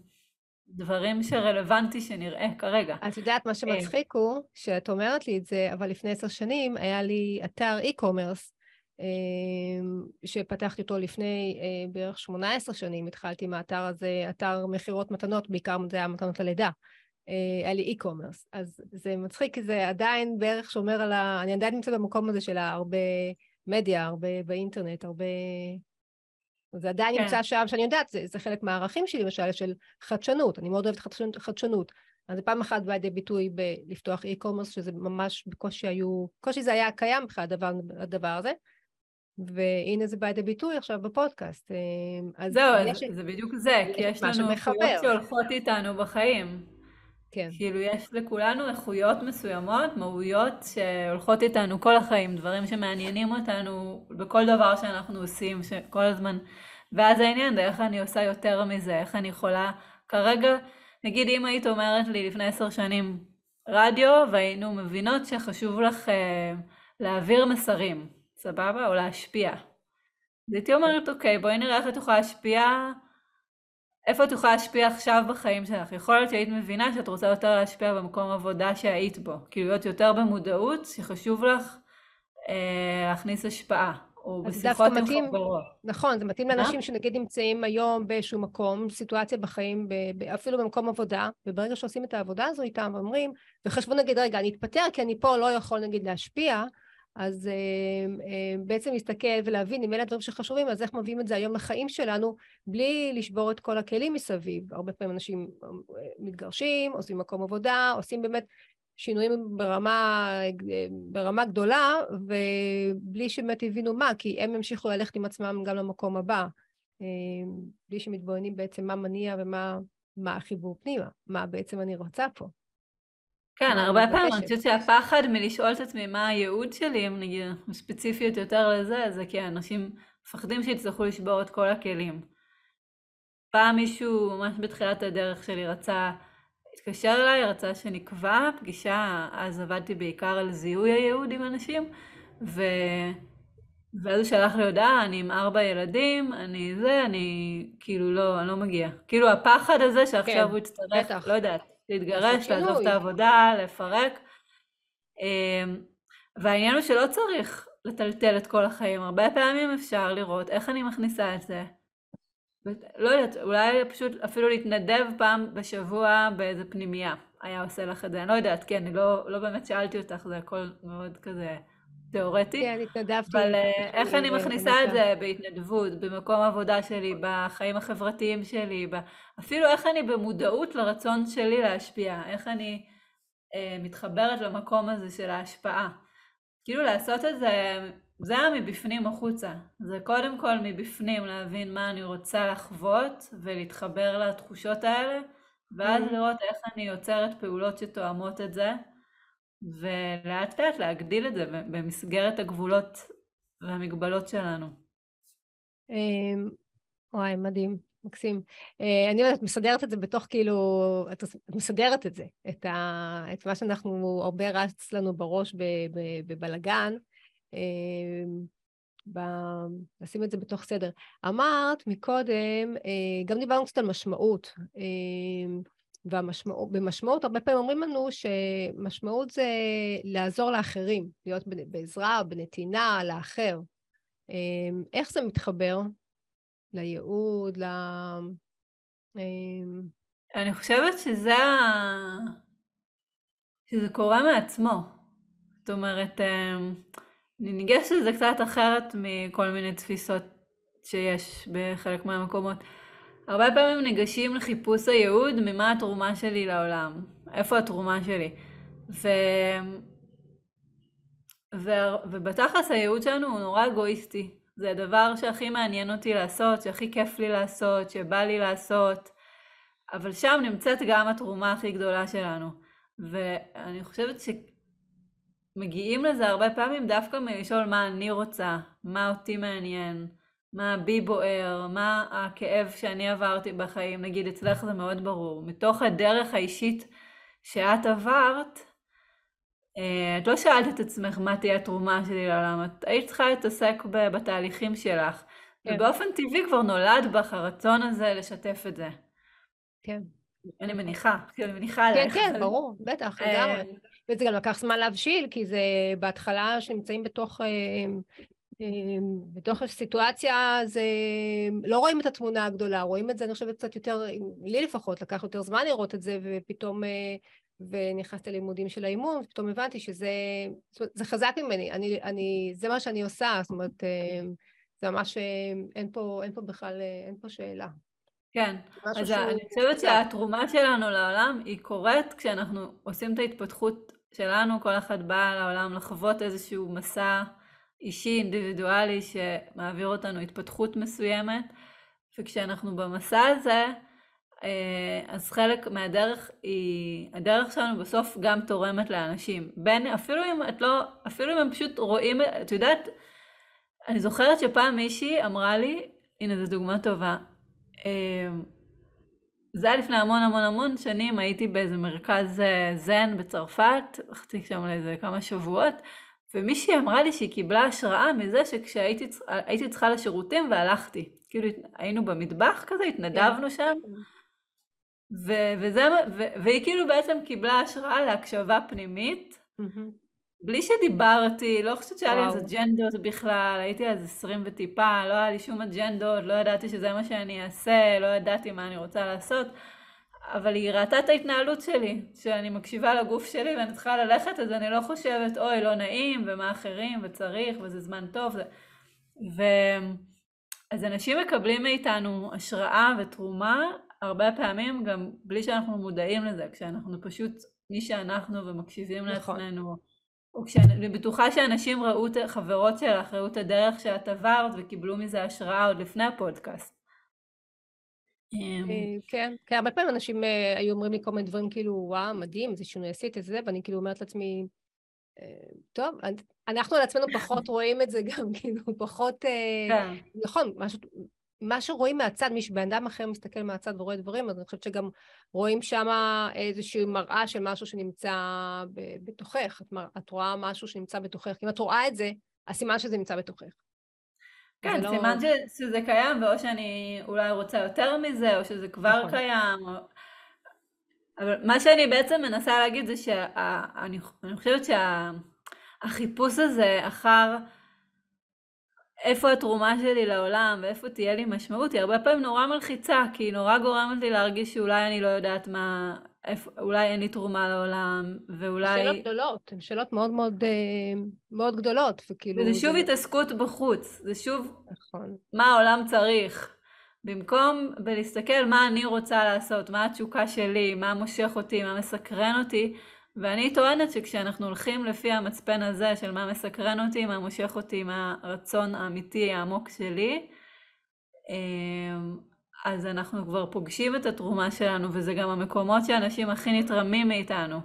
דברים שרלוונטי שנראה כרגע. את יודעת, מה שמצחיק הוא, שאת אומרת לי את זה, אבל לפני עשר שנים היה לי אתר e-commerce, שפתחתי אותו לפני אה, בערך 18 שנים, התחלתי עם האתר הזה, אתר מכירות מתנות, בעיקר זה היה מתנות הלידה. אה, היה לי e-commerce. אז זה מצחיק, כי זה עדיין בערך שומר על ה... אני עדיין נמצאת במקום הזה של הרבה מדיה, הרבה באינטרנט, הרבה... זה עדיין כן. נמצא שם, שאני יודעת, זה, זה חלק מהערכים שלי, למשל, של חדשנות. אני מאוד אוהבת חדשנות. חדשנות. אז פעם אחת בא לידי ביטוי בלפתוח e-commerce, שזה ממש בקושי היו... בקושי זה היה קיים בכלל, הדבר, הדבר הזה. והנה זה בא לידי ביטוי עכשיו בפודקאסט. אז זהו, יש... זה בדיוק זה, כי יש לנו איכויות שהולכות איתנו בחיים. כן. כאילו יש לכולנו איכויות מסוימות, מהויות שהולכות איתנו כל החיים, דברים שמעניינים אותנו בכל דבר שאנחנו עושים, שכל הזמן... ואז העניין איך אני עושה יותר מזה, איך אני יכולה... כרגע, נגיד אם היית אומרת לי לפני עשר שנים רדיו, והיינו מבינות שחשוב לך אה, להעביר מסרים, סבבה? או להשפיע. אז הייתי אומרת, אוקיי, בואי נראה איך את יכולה להשפיע איפה את יכולה להשפיע עכשיו בחיים שלך? יכול להיות שהיית מבינה שאת רוצה יותר להשפיע במקום עבודה שהיית בו. כאילו להיות יותר במודעות, שחשוב לך אה, להכניס השפעה. או בשיחות עם מתאים, חברות. נכון, זה מתאים לאנשים שנגיד נמצאים היום באיזשהו מקום, סיטואציה בחיים, אפילו במקום עבודה, וברגע שעושים את העבודה הזו איתם, אומרים, וחשבו נגיד, רגע, אני אתפטר כי אני פה לא יכול נגיד להשפיע, אז אה, אה, בעצם להסתכל ולהבין אם אלה הדברים שחשובים, אז איך מביאים את זה היום לחיים שלנו, בלי לשבור את כל הכלים מסביב. הרבה פעמים אנשים אה, מתגרשים, עושים מקום עבודה, עושים באמת שינויים ברמה, ברמה גדולה, ובלי שבאמת הבינו מה, כי הם ימשיכו ללכת עם עצמם גם למקום הבא, בלי שמתבוננים בעצם מה מניע ומה החיבור פנימה, מה בעצם אני רוצה פה. כן, הרבה פעמים אני חושבת שהפחד מלשאול את עצמי מה הייעוד שלי, אם נגיד ספציפיות יותר לזה, זה כי אנשים מפחדים שיצטרכו לשבור את כל הכלים. פעם מישהו, ממש בתחילת הדרך שלי, רצה, התקשר אליי, רצה שנקבע פגישה, אז עבדתי בעיקר על זיהוי הייעוד עם אנשים, ו... ואז הוא שלח לי הודעה, אני עם ארבע ילדים, אני זה, אני כאילו לא, אני לא מגיע. כאילו הפחד הזה שעכשיו כן, הוא יצטרך, בטח. לא יודעת, להתגרש, לעזוב את העבודה, לפרק. אמ, והעניין הוא שלא צריך לטלטל את כל החיים, הרבה פעמים אפשר לראות איך אני מכניסה את זה. לא יודעת, אולי פשוט אפילו להתנדב פעם בשבוע באיזה פנימייה היה עושה לך את זה, אני לא יודעת, כן, אני לא, לא באמת שאלתי אותך, זה הכל מאוד כזה תיאורטי. כן, התנדבתי. אבל אה, איך אני מכניסה את זה בהתנדבות, במקום העבודה שלי, בחיים החברתיים שלי, אפילו איך אני במודעות לרצון שלי להשפיע, איך אני אה, מתחברת למקום הזה של ההשפעה. כאילו לעשות את זה, זה היה מבפנים החוצה. זה קודם כל מבפנים להבין מה אני רוצה לחוות ולהתחבר לתחושות האלה, ואז mm-hmm. לראות איך אני יוצרת פעולות שתואמות את זה. ולאט לאט להגדיל את זה במסגרת הגבולות והמגבלות שלנו. אמ, וואי, מדהים, מקסים. אה, אני יודעת, את מסדרת את זה בתוך כאילו, את מסדרת את זה, את, ה, את מה שאנחנו, הרבה רץ לנו בראש בבלגן, אמ. לשים את זה בתוך סדר. אמרת מקודם, אה, גם דיברנו קצת על משמעות. ובמשמעות, הרבה פעמים אומרים לנו שמשמעות זה לעזור לאחרים, להיות בעזרה, בנתינה, לאחר. אמ, איך זה מתחבר לייעוד, ל... אמ, אני חושבת שזה. שזה קורה מעצמו. זאת אומרת, אמ, אני ניגשת לזה קצת אחרת מכל מיני תפיסות שיש בחלק מהמקומות. הרבה פעמים ניגשים לחיפוש הייעוד ממה התרומה שלי לעולם, איפה התרומה שלי. ו... ו... ובתכלס הייעוד שלנו הוא נורא אגואיסטי. זה הדבר שהכי מעניין אותי לעשות, שהכי כיף לי לעשות, שבא לי לעשות, אבל שם נמצאת גם התרומה הכי גדולה שלנו. ואני חושבת שמגיעים לזה הרבה פעמים דווקא מלשאול מה אני רוצה, מה אותי מעניין. מה בי בוער, מה הכאב שאני עברתי בחיים, נגיד אצלך זה מאוד ברור, מתוך הדרך האישית שאת עברת, אה, את לא שאלת את עצמך מה תהיה התרומה שלי לעולם, את היית צריכה להתעסק בתהליכים שלך, כן. ובאופן טבעי כבר נולד בך הרצון הזה לשתף את זה. כן. אני מניחה, כאילו אני מניחה עליך. כן, כן, ברור, בטח, אה, לגמרי. וזה גם לקח זמן להבשיל, כי זה בהתחלה שנמצאים בתוך אה, בתוך הסיטואציה זה, לא רואים את התמונה הגדולה, רואים את זה, אני חושבת, קצת יותר, לי לפחות, לקח יותר זמן לראות את זה, ופתאום, אה, ונכנסתי ללימודים של האימון, ופתאום הבנתי שזה, זה חזק ממני, אני, אני, זה מה שאני עושה, זאת אומרת, אה, זה ממש, אה, אין פה, אין פה בכלל, אין פה שאלה. כן, אז אני חושבת שהתרומה שלנו לעולם היא קורית כשאנחנו עושים את ההתפתחות שלנו, כל אחד בא לעולם לחוות איזשהו מסע אישי, אינדיבידואלי, שמעביר אותנו התפתחות מסוימת, וכשאנחנו במסע הזה, אה, אז חלק מהדרך היא, הדרך שלנו בסוף גם תורמת לאנשים. בין, אפילו אם את לא, אפילו אם הם פשוט רואים, את יודעת, אני זוכרת שפעם מישהי אמרה לי, הנה זו דוגמה טובה, אה, זה היה לפני המון המון המון שנים, הייתי באיזה מרכז אה, זן בצרפת, הלכתי שם לאיזה כמה שבועות, ומישהי אמרה לי שהיא קיבלה השראה מזה שכשהייתי צריכה לשירותים והלכתי. כאילו היינו במטבח כזה, התנדבנו כן. שם, ו- וזה, ו- והיא כאילו בעצם קיבלה השראה להקשבה פנימית, בלי שדיברתי, לא חושבת שהיה לי איזה אג'נדות בכלל, הייתי אז עשרים וטיפה, לא היה לי שום אג'נדות, לא ידעתי שזה מה שאני אעשה, לא ידעתי מה אני רוצה לעשות. אבל היא ראתה את ההתנהלות שלי, שאני מקשיבה לגוף שלי ואני צריכה ללכת, אז אני לא חושבת, אוי, לא נעים, ומה אחרים, וצריך, וזה זמן טוב. זה... ו... אז אנשים מקבלים מאיתנו השראה ותרומה, הרבה פעמים גם בלי שאנחנו מודעים לזה, כשאנחנו פשוט מי שאנחנו ומקשיבים נכון. לעצמנו. או כשאני בטוחה שאנשים ראו, את חברות שלך, ראו את הדרך שאת עברת וקיבלו מזה השראה עוד לפני הפודקאסט. אמ, אה, כן, כן, הרבה פעמים אנשים אה, היו אומרים לי כל מיני דברים כאילו, וואו, מדהים, איזה שינוי עשית, איזה זה, ואני כאילו אומרת לעצמי, אה, טוב, אנחנו על עצמנו פחות רואים את זה [LAUGHS] גם, כאילו, פחות... כן. נכון, מה שרואים מהצד, מי שבן אדם אחר מסתכל מהצד ורואה דברים, אז אני חושבת שגם רואים שם איזושהי מראה של משהו שנמצא בתוכך. את, רואה משהו שנמצא בתוכך. אם את רואה את זה, הסימן שזה נמצא בתוכך. כן, לא... סימן ש, שזה קיים, ואו שאני אולי רוצה יותר מזה, או שזה כבר נכון. קיים. או... אבל מה שאני בעצם מנסה להגיד זה שאני חושבת שהחיפוש שה, הזה אחר איפה התרומה שלי לעולם ואיפה תהיה לי משמעות, היא הרבה פעמים נורא מלחיצה, כי היא נורא גורמת לי להרגיש שאולי אני לא יודעת מה, אולי אין לי תרומה לעולם, ואולי... שאלות גדולות, הן שאלות מאוד מאוד, אה, מאוד גדולות, וכאילו... וזה שוב זה... התעסקות בחוץ, זה שוב נכון. מה העולם צריך. במקום בלהסתכל מה אני רוצה לעשות, מה התשוקה שלי, מה מושך אותי, מה מסקרן אותי, ואני טוענת שכשאנחנו הולכים לפי המצפן הזה של מה מסקרן אותי, מה מושך אותי, מה הרצון האמיתי העמוק שלי, אמ, אז אנחנו כבר פוגשים את התרומה שלנו, וזה גם המקומות שאנשים הכי נתרמים מאיתנו.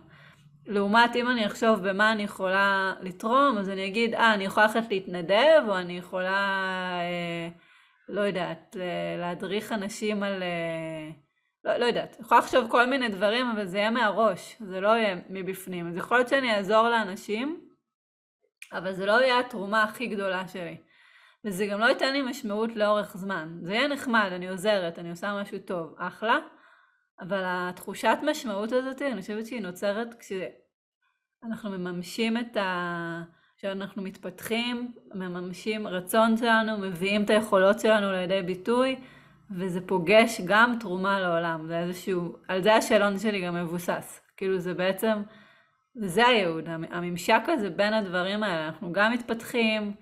לעומת אם אני אחשוב במה אני יכולה לתרום, אז אני אגיד, אה, אני יכולה ללכת להתנדב, או אני יכולה, אה, לא יודעת, להדריך אנשים על... אה, לא, לא יודעת, יכולה לחשוב כל מיני דברים, אבל זה יהיה מהראש, זה לא יהיה מבפנים. אז יכול להיות שאני אעזור לאנשים, אבל זה לא יהיה התרומה הכי גדולה שלי. וזה גם לא ייתן לי משמעות לאורך זמן. זה יהיה נחמד, אני עוזרת, אני עושה משהו טוב, אחלה, אבל התחושת משמעות הזאת, אני חושבת שהיא נוצרת כשאנחנו מממשים את ה... כשאנחנו מתפתחים, מממשים רצון שלנו, מביאים את היכולות שלנו לידי ביטוי, וזה פוגש גם תרומה לעולם. זה איזשהו, על זה השאלון שלי גם מבוסס. כאילו זה בעצם, וזה הייעוד, הממשק הזה בין הדברים האלה. אנחנו גם מתפתחים,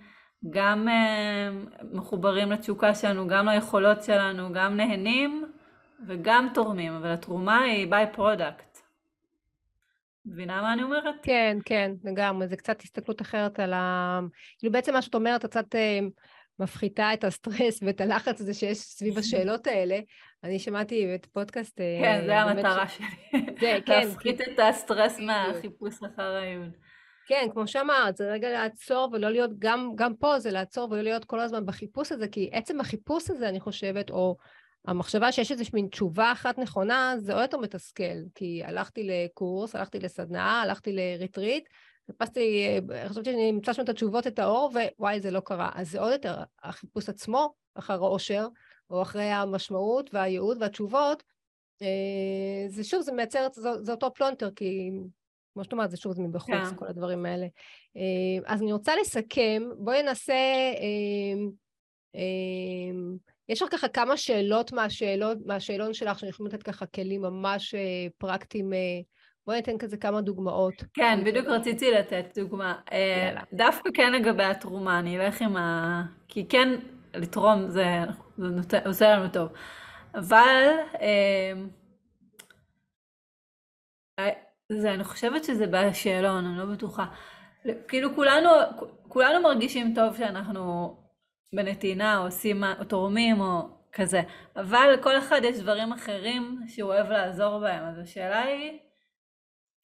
גם uh, מחוברים לתשוקה שלנו, גם ליכולות שלנו, גם נהנים וגם תורמים, אבל התרומה היא by product. מבינה מה אני אומרת? כן, כן, לגמרי. זה קצת הסתכלות אחרת על ה... כאילו בעצם מה שאת אומרת, את קצת uh, מפחיתה את הסטרס ואת הלחץ הזה שיש סביב השאלות האלה. אני שמעתי את פודקאסט... אה, כן, זה המטרה ש... שלי. זה, כן. להפחית את הסטרס מהחיפוש אחר העיון. כן, כמו שאמרת, זה רגע לעצור ולא להיות, גם, גם פה זה לעצור ולא להיות כל הזמן בחיפוש הזה, כי עצם החיפוש הזה, אני חושבת, או המחשבה שיש איזושהי מין תשובה אחת נכונה, זה עוד יותר מתסכל, כי הלכתי לקורס, הלכתי לסדנה, הלכתי לריטריט, חיפשתי, חשבתי שאני אמצא שם את התשובות, את האור, ווואי, זה לא קרה. אז זה עוד יותר, החיפוש עצמו, אחר האושר, או אחרי המשמעות והייעוד והתשובות, אה, זה שוב, זה מייצר, זה, זה אותו פלונטר, כי כמו שאת אומרת, זה שוב, זה מבחוץ, yeah. כן. כל הדברים האלה. אה, אז אני רוצה לסכם, בואי ננסה, אה, אה, יש לך ככה כמה שאלות מהשאלות, מהשאלון שלך, שאני יכולה לתת ככה כלים ממש פרקטיים. בואי ניתן כזה כמה דוגמאות. כן, בדיוק רציתי לתת דוגמה. יאללה. דווקא כן לגבי התרומה, אני אלך עם ה... כי כן, לתרום זה, זה נותן, עושה לנו טוב. אבל... זה, אני חושבת שזה בשאלון, אני לא בטוחה. כאילו כולנו, כולנו מרגישים טוב שאנחנו בנתינה, או עושים, או תורמים, או כזה. אבל לכל אחד יש דברים אחרים שהוא אוהב לעזור בהם. אז השאלה היא,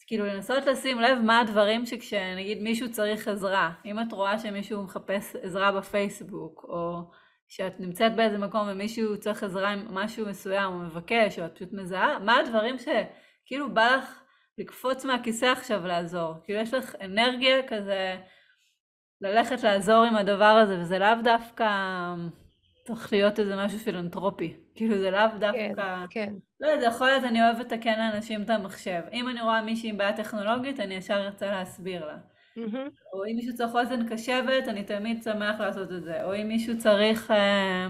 כאילו לנסות לשים לב מה הדברים שכשנגיד מישהו צריך עזרה, אם את רואה שמישהו מחפש עזרה בפייסבוק, או שאת נמצאת באיזה מקום ומישהו צריך עזרה עם משהו מסוים, או מבקש, או את פשוט מזהה, מה הדברים שכאילו בא לך לקפוץ מהכיסא עכשיו לעזור. כאילו יש לך אנרגיה כזה ללכת לעזור עם הדבר הזה, וזה לאו דווקא צריך להיות איזה משהו פילנטרופי. כאילו זה לאו דווקא... כן, כן. לא זה יכול להיות אני אוהבת לתקן לאנשים את המחשב. אם אני רואה מישהי עם בעיה טכנולוגית, אני ישר ארצה להסביר לה. Mm-hmm. או אם מישהו צריך אוזן קשבת, אני תמיד שמח לעשות את זה. או אם מישהו צריך... אה,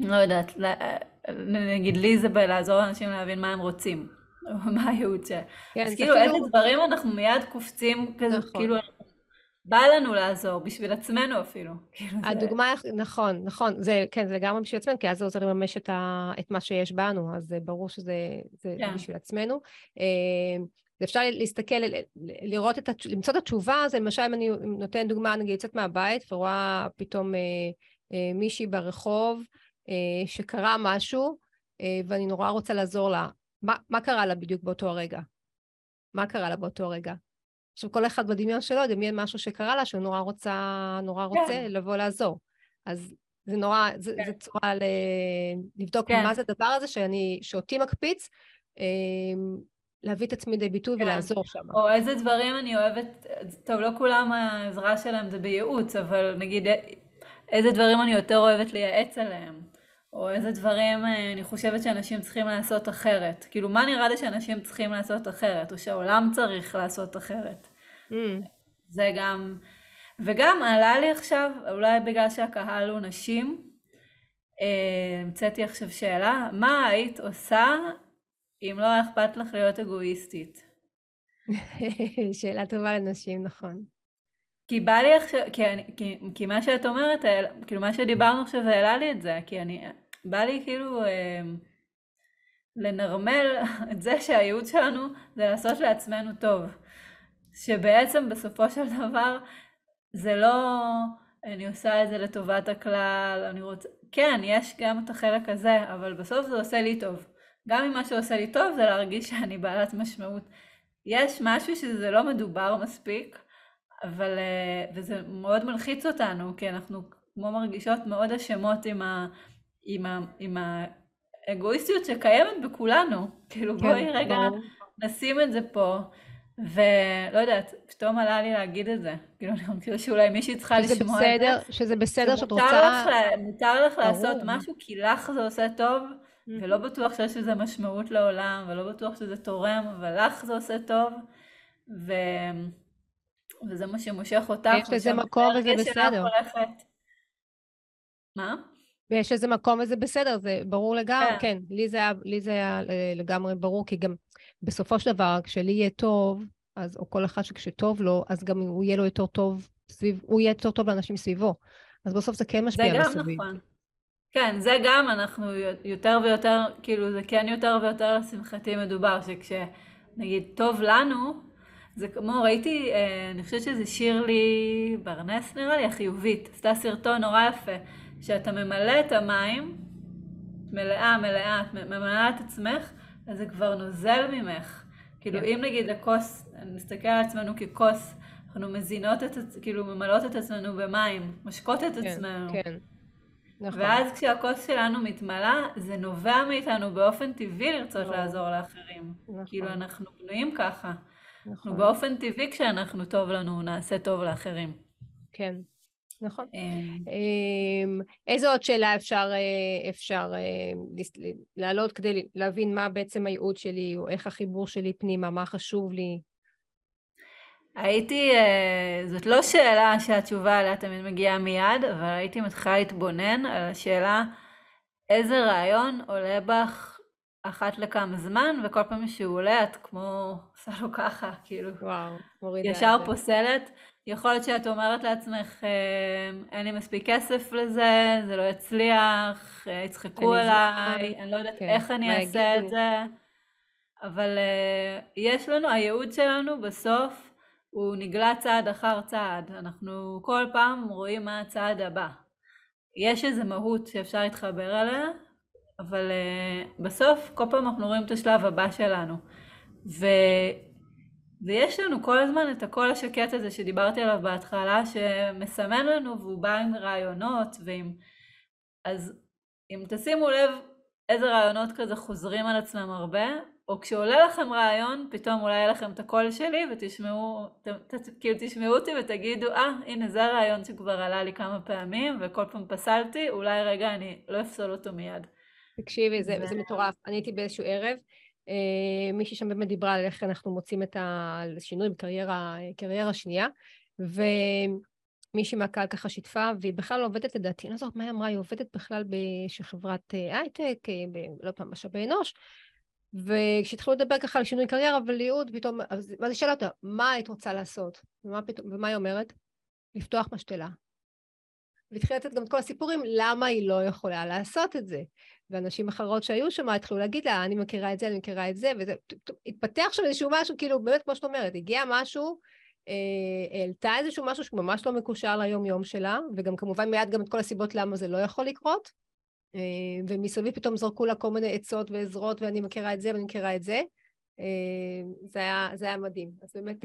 לא יודעת, נגיד לי זה בלעזור לאנשים להבין מה הם רוצים. [LAUGHS] מה הייעוד שלה. כן, אז כאילו איזה דברים אנחנו מיד קופצים כזה, נכון. כאילו בא לנו לעזור, בשביל עצמנו אפילו. [LAUGHS] כאילו הדוגמה, זה... נכון, נכון, זה, כן, זה לגמרי בשביל עצמנו, כי אז זה עוזר לממש את, ה, את מה שיש בנו, אז זה ברור שזה זה כן. בשביל עצמנו. אה, אפשר להסתכל, לראות את, למצוא את התשובה, זה למשל אם אני נותן דוגמה, נגיד יוצאת מהבית ורואה פתאום אה, אה, מישהי ברחוב אה, שקרה משהו, אה, ואני נורא רוצה לעזור לה. מה, מה קרה לה בדיוק באותו הרגע? מה קרה לה באותו רגע? עכשיו, כל אחד בדמיון שלו ידמיין משהו שקרה לה, שהוא נורא רוצה, נורא רוצה כן. לבוא לעזור. אז זה נורא, זה, כן. זה צורה ל, לבדוק כן. מה זה הדבר הזה שאני, שאותי מקפיץ, אמ, להביא את עצמי לידי ביטוי כן. ולעזור שם. או איזה דברים אני אוהבת, טוב, לא כולם העזרה שלהם זה בייעוץ, אבל נגיד איזה דברים אני יותר אוהבת לייעץ עליהם, או איזה דברים אה, אני חושבת שאנשים צריכים לעשות אחרת. כאילו, מה נראה לי שאנשים צריכים לעשות אחרת, או שהעולם צריך לעשות אחרת. Mm. זה גם... וגם עלה לי עכשיו, אולי בגלל שהקהל הוא נשים, אה, המצאתי עכשיו שאלה, מה היית עושה אם לא אכפת לך להיות אגואיסטית? [LAUGHS] שאלה טובה לנשים, נכון. כי בא לי עכשיו, כי, כי, כי מה שאת אומרת, כאילו מה שדיברנו עכשיו העלה לי את זה, כי אני, בא לי כאילו אה, לנרמל את זה שהייעוד שלנו זה לעשות לעצמנו טוב. שבעצם בסופו של דבר זה לא אני עושה את זה לטובת הכלל, אני רוצה, כן, יש גם את החלק הזה, אבל בסוף זה עושה לי טוב. גם אם מה שעושה לי טוב זה להרגיש שאני בעלת משמעות. יש משהו שזה לא מדובר מספיק, אבל, אה, וזה מאוד מלחיץ אותנו, כי אנחנו כמו מרגישות מאוד אשמות עם, ה, עם, ה, עם האגואיסטיות שקיימת בכולנו. כאילו כן, בואי רגע ברור. נשים את זה פה. ולא יודעת, פתאום עלה לי להגיד את זה. כאילו, אני חושבת שאולי מישהי צריכה לשמוע בסדר, את זה. שזה בסדר שאת רוצה... לך, מותר לך לעשות משהו כי לך זה עושה טוב, ולא בטוח שיש לזה משמעות לעולם, ולא בטוח שזה תורם, אבל לך זה עושה טוב, ו... וזה מה שמושך אותך. יש לזה מקום וזה בסדר. מה? ויש לזה מקום וזה בסדר, זה ברור לגמרי, כן, כן לי, זה היה, לי זה היה אה, לגמרי ברור, כי גם בסופו של דבר, כשלי יהיה טוב, אז, או כל אחד שכשטוב לו, אז גם הוא יהיה לו יותר טוב סביב, הוא יהיה יותר טוב לאנשים סביבו. אז בסוף זה כן משפיע על הסביב. זה גם נכון. כן, זה גם אנחנו יותר ויותר, כאילו זה כן יותר ויותר לשמחתי מדובר, שכשנגיד טוב לנו, זה כמו, ראיתי, אה, אני חושבת שזה שירלי ברנס נראה לי, החיובית, עשתה סרטון נורא יפה, שאתה ממלא את המים, מלאה, מלאה, את ממלאה את עצמך, אז זה כבר נוזל ממך. כאילו, כן. אם נגיד הכוס, נסתכל על עצמנו ככוס, אנחנו מזינות את, כאילו, ממלאות את עצמנו במים, משקות את כן, עצמנו. כן, נכון. ואז כשהכוס שלנו מתמלאה, זה נובע מאיתנו באופן טבעי לרצות נכון. לעזור לאחרים. נכון. כאילו, אנחנו בנויים ככה. נכון. אנחנו באופן טבעי כשאנחנו טוב לנו, נעשה טוב לאחרים. כן. נכון. אמ. אמ, איזו עוד שאלה אפשר, אה, אפשר אה, להעלות כדי להבין מה בעצם הייעוד שלי, או איך החיבור שלי פנימה, מה חשוב לי? הייתי, אה, זאת לא שאלה שהתשובה עליה תמיד מגיעה מיד, אבל הייתי מתחילה להתבונן על השאלה איזה רעיון עולה בך אחת לכמה זמן, וכל פעם שהוא עולה את כמו עושה לו ככה, כאילו, וואו, ישר פוסלת. יכול להיות שאת אומרת לעצמך, אה, אין לי מספיק כסף לזה, זה לא יצליח, אה, יצחקו עליי, אני לא יודעת כן. איך אני אעשה את זה, אבל אה, יש לנו, הייעוד שלנו בסוף הוא נגלה צעד אחר צעד, אנחנו כל פעם רואים מה הצעד הבא. יש איזו מהות שאפשר להתחבר אליה, אבל בסוף כל פעם אנחנו רואים את השלב הבא שלנו. ו... ויש לנו כל הזמן את הקול השקט הזה שדיברתי עליו בהתחלה, שמסמן לנו והוא בא עם רעיונות ועם... אז אם תשימו לב איזה רעיונות כזה חוזרים על עצמם הרבה, או כשעולה לכם רעיון, פתאום אולי יהיה לכם את הקול שלי ותשמעו, ת, ת, כאילו תשמעו אותי ותגידו, אה, ah, הנה זה הרעיון שכבר עלה לי כמה פעמים וכל פעם פסלתי, אולי רגע אני לא אפסול אותו מיד. תקשיבי, זה, ו... זה מטורף. אני הייתי באיזשהו ערב, מישהי שם באמת דיברה על איך אנחנו מוצאים את השינוי בקריירה קריירה שנייה, ומישהי מהקהל ככה שיתפה, והיא בכלל לא עובדת לדעתי, אני לא זוכרת מה היא אמרה, היא עובדת בכלל באיזושהי חברת אה, הייטק, אה, לא פעם משאבי אנוש, וכשהתחילו לדבר ככה על שינוי קריירה וליעוד, פתאום, אז היא שאלה אותה, מה היית רוצה לעשות? ומה, פתאום, ומה היא אומרת? לפתוח משתלה. והתחילה לתת גם את כל הסיפורים למה היא לא יכולה לעשות את זה. ואנשים אחרות שהיו שם התחילו להגיד לה, אני מכירה את זה, אני מכירה את זה, וזה התפתח שם איזשהו משהו, כאילו, באמת, כמו שאת אומרת, הגיע משהו, אה, העלתה איזשהו משהו שממש לא מקושר ליום-יום שלה, וגם כמובן מיד גם את כל הסיבות למה זה לא יכול לקרות, אה, ומסביב פתאום זרקו לה כל מיני עצות ועזרות, ואני מכירה את זה ואני מכירה את זה. אה, זה היה, זה היה מדהים. אז באמת,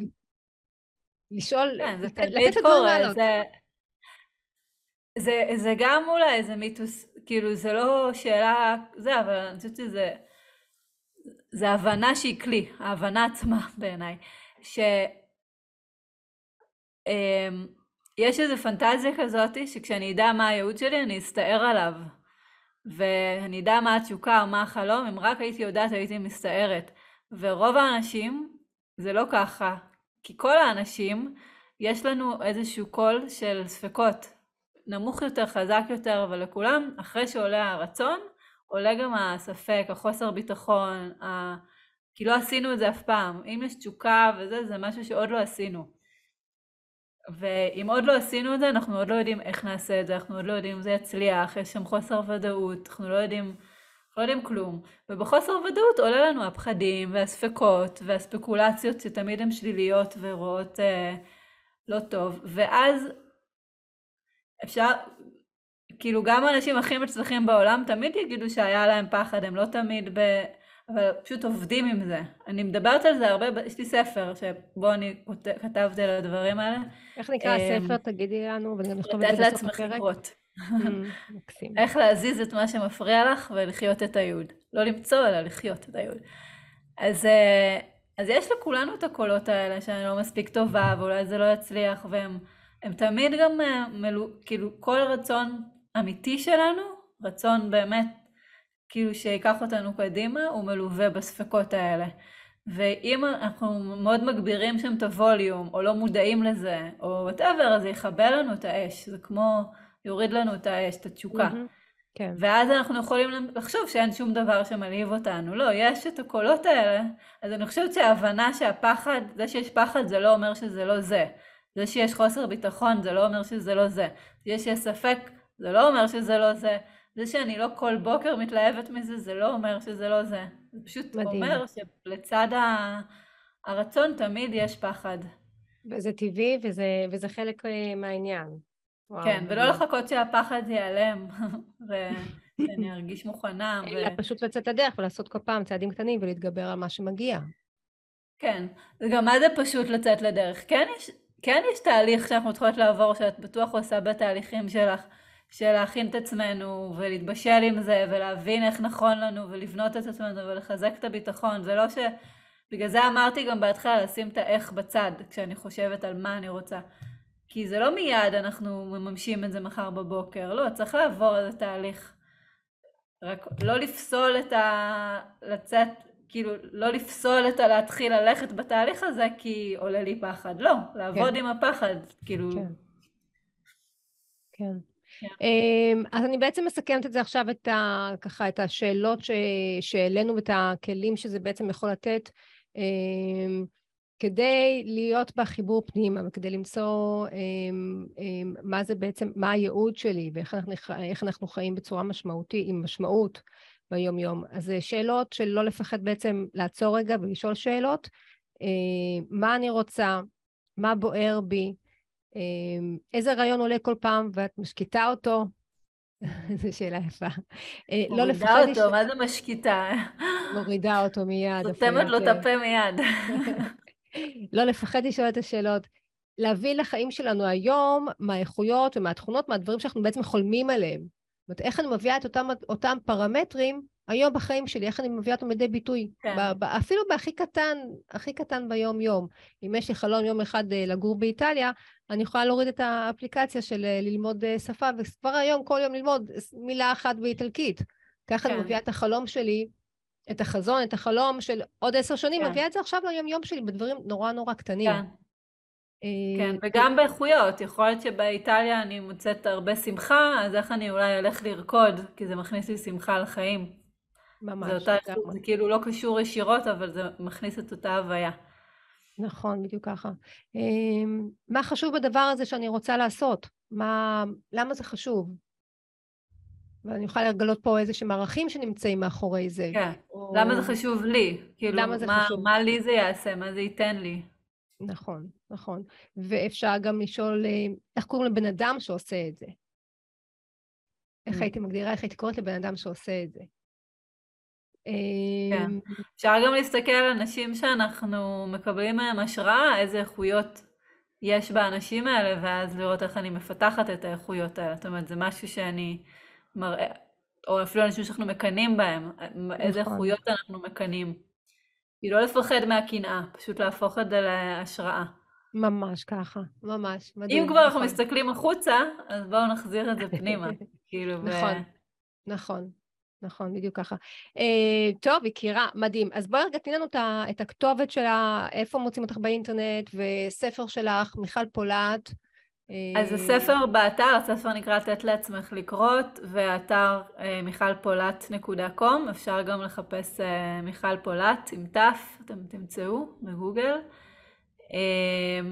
לשאול, כן, זה תמיד קורה, זה... זה, זה גם אולי איזה מיתוס, כאילו זה לא שאלה, זה, אבל אני חושבת שזה, זה הבנה שהיא כלי, ההבנה עצמה [LAUGHS] בעיניי, שיש אמ, איזו פנטזיה כזאת שכשאני אדע מה הייעוד שלי אני אסתער עליו. ואני אדע מה התשוקה או מה החלום, אם רק הייתי יודעת הייתי מסתערת. ורוב האנשים זה לא ככה, כי כל האנשים יש לנו איזשהו קול של ספקות, נמוך יותר, חזק יותר, אבל לכולם, אחרי שעולה הרצון, עולה גם הספק, החוסר ביטחון, ה... כי לא עשינו את זה אף פעם. אם יש תשוקה וזה, זה משהו שעוד לא עשינו. ואם עוד לא עשינו את זה, אנחנו עוד לא יודעים איך נעשה את זה, אנחנו עוד לא יודעים אם זה יצליח, יש שם חוסר ודאות, אנחנו לא יודעים, לא יודעים כלום. ובחוסר ודאות עולה לנו הפחדים והספקות והספקולציות שתמיד הן שליליות ורואות אה, לא טוב, ואז אפשר, כאילו גם האנשים הכי מצליחים בעולם תמיד יגידו שהיה להם פחד, הם לא תמיד ב... אבל פשוט עובדים עם זה. אני מדברת על זה הרבה, יש לי ספר שבו אני כתבתי על הדברים האלה. איך נקרא אמ, הספר? תגידי לנו, ואני נכתוב את זה בסוף הפרק. לתת לעצמך לקרות. [LAUGHS] מקסים. איך להזיז את מה שמפריע לך ולחיות את הייעוד. לא למצוא, אלא לחיות את הייעוד. אז, אה, אז יש לכולנו את הקולות האלה שאני לא מספיק טובה, ואולי זה לא יצליח, והם תמיד גם, אה, מלו, כאילו, כל רצון אמיתי שלנו, רצון באמת כאילו שיקח אותנו קדימה, הוא מלווה בספקות האלה. ואם אנחנו מאוד מגבירים שם את הווליום, או לא מודעים לזה, או וואטאבר, אז זה יכבה לנו את האש. זה כמו, יוריד לנו את האש, את התשוקה. Mm-hmm. כן. ואז אנחנו יכולים לחשוב שאין שום דבר שמלהיב אותנו. לא, יש את הקולות האלה, אז אני חושבת שההבנה שהפחד, זה שיש פחד זה לא אומר שזה לא זה. זה שיש חוסר ביטחון זה לא אומר שזה לא זה. זה שיש ספק זה לא אומר שזה לא זה. זה שאני לא כל בוקר מתלהבת מזה, זה לא אומר שזה לא זה. זה פשוט מדהים. אומר שלצד ה... הרצון תמיד יש פחד. וזה טבעי וזה, וזה חלק אה, מהעניין. וואו, כן, ולא לחכות שהפחד ייעלם, [LAUGHS] ואני ארגיש מוכנה. ו... אלא פשוט לצאת לדרך ולעשות כל פעם צעדים קטנים ולהתגבר על מה שמגיע. כן, וגם מה זה פשוט לצאת לדרך? כן יש, כן יש תהליך שאנחנו צריכות לעבור, שאת בטוח עושה בתהליכים שלך. של להכין את עצמנו ולהתבשל עם זה ולהבין איך נכון לנו ולבנות את עצמנו ולחזק את הביטחון. זה לא ש... בגלל זה אמרתי גם בהתחלה לשים את האיך בצד כשאני חושבת על מה אני רוצה. כי זה לא מיד אנחנו מממשים את זה מחר בבוקר, לא, צריך לעבור איזה תהליך. רק לא לפסול את ה... לצאת, כאילו, לא לפסול את ה... להתחיל ללכת בתהליך הזה כי עולה לי פחד. לא, לעבוד כן. עם הפחד, כאילו... כן. כן. כן. אמ, אז אני בעצם מסכמת את זה עכשיו, את ה, ככה, את השאלות שהעלינו ואת הכלים שזה בעצם יכול לתת, אמ, כדי להיות בחיבור פנימה וכדי למצוא אמ, מה זה בעצם, מה הייעוד שלי ואיך אנחנו, אנחנו חיים בצורה משמעותית, עם משמעות ביום-יום. אז זה שאלות של לא לפחד בעצם לעצור רגע ולשאול שאלות, מה אני רוצה, מה בוער בי, אמ, איזה רעיון עולה כל פעם ואת משקיטה אותו? [LAUGHS] זו שאלה יפה. אה, לא מורידה אותו, מה זה משקיטה? מורידה אותו מיד. סותמת לו את הפה מיד. [LAUGHS] לא לפחד לשאול את השאלות. להביא לחיים שלנו היום מהאיכויות ומהתכונות, מהדברים שאנחנו בעצם חולמים עליהם. זאת אומרת, איך אני מביאה את אותם, אותם פרמטרים היום בחיים שלי, איך אני מביאה אותו לידי ביטוי. כן. ב, ב, אפילו בהכי קטן, הכי קטן ביום-יום. אם יש לי חלום יום אחד אה, לגור באיטליה, אני יכולה להוריד את האפליקציה של אה, ללמוד אה, שפה, וכבר היום כל יום ללמוד מילה אחת באיטלקית. ככה כן. אני מביאה את החלום שלי, את החזון, את החלום של עוד עשר שנים, כן. מביאה את זה עכשיו ליום-יום שלי בדברים נורא נורא קטנים. כן. כן, וגם באיכויות, יכול להיות שבאיטליה אני מוצאת הרבה שמחה, אז איך אני אולי אלך לרקוד, כי זה מכניס לי שמחה לחיים. ממש. זה, אותה איכות, זה כאילו לא קשור ישירות, אבל זה מכניס את אותה הוויה. נכון, בדיוק ככה. אמ, מה חשוב בדבר הזה שאני רוצה לעשות? מה, למה זה חשוב? ואני יכולה לגלות פה איזה שהם ערכים שנמצאים מאחורי זה. כן, או... למה זה חשוב לי? כאילו, למה זה מה, חשוב? מה לי זה יעשה? מה זה ייתן לי? נכון, נכון. ואפשר גם לשאול, אה, איך קוראים לבן אדם שעושה את זה? איך mm. הייתי מגדירה, איך הייתי קוראת לבן אדם שעושה את זה? כן. אמ, אפשר גם להסתכל על אנשים שאנחנו מקבלים מהם השראה, איזה איכויות יש באנשים האלה, ואז לראות איך אני מפתחת את האיכויות האלה. זאת אומרת, זה משהו שאני מראה, או אפילו אנשים שאנחנו מקנאים בהם, איזה נכון. איכויות אנחנו מקנאים. היא לא לפחד מהקנאה, פשוט להפוך את זה להשראה. ממש ככה, ממש, מדהים. אם כבר אנחנו נכון. מסתכלים החוצה, אז בואו נחזיר את זה פנימה. [LAUGHS] כאילו, נכון, נכון, נכון, בדיוק ככה. Uh, טוב, יקירה, מדהים. אז בואי רגע תני לנו את הכתובת שלה, איפה מוצאים אותך באינטרנט, וספר שלך, מיכל פולט. אז הספר באתר, הספר נקרא לתת לעצמך לקרות, והאתר uh, מיכלפולט.com, אפשר גם לחפש uh, מיכל פולט עם ת', אתם תמצאו בגוגל. Uh,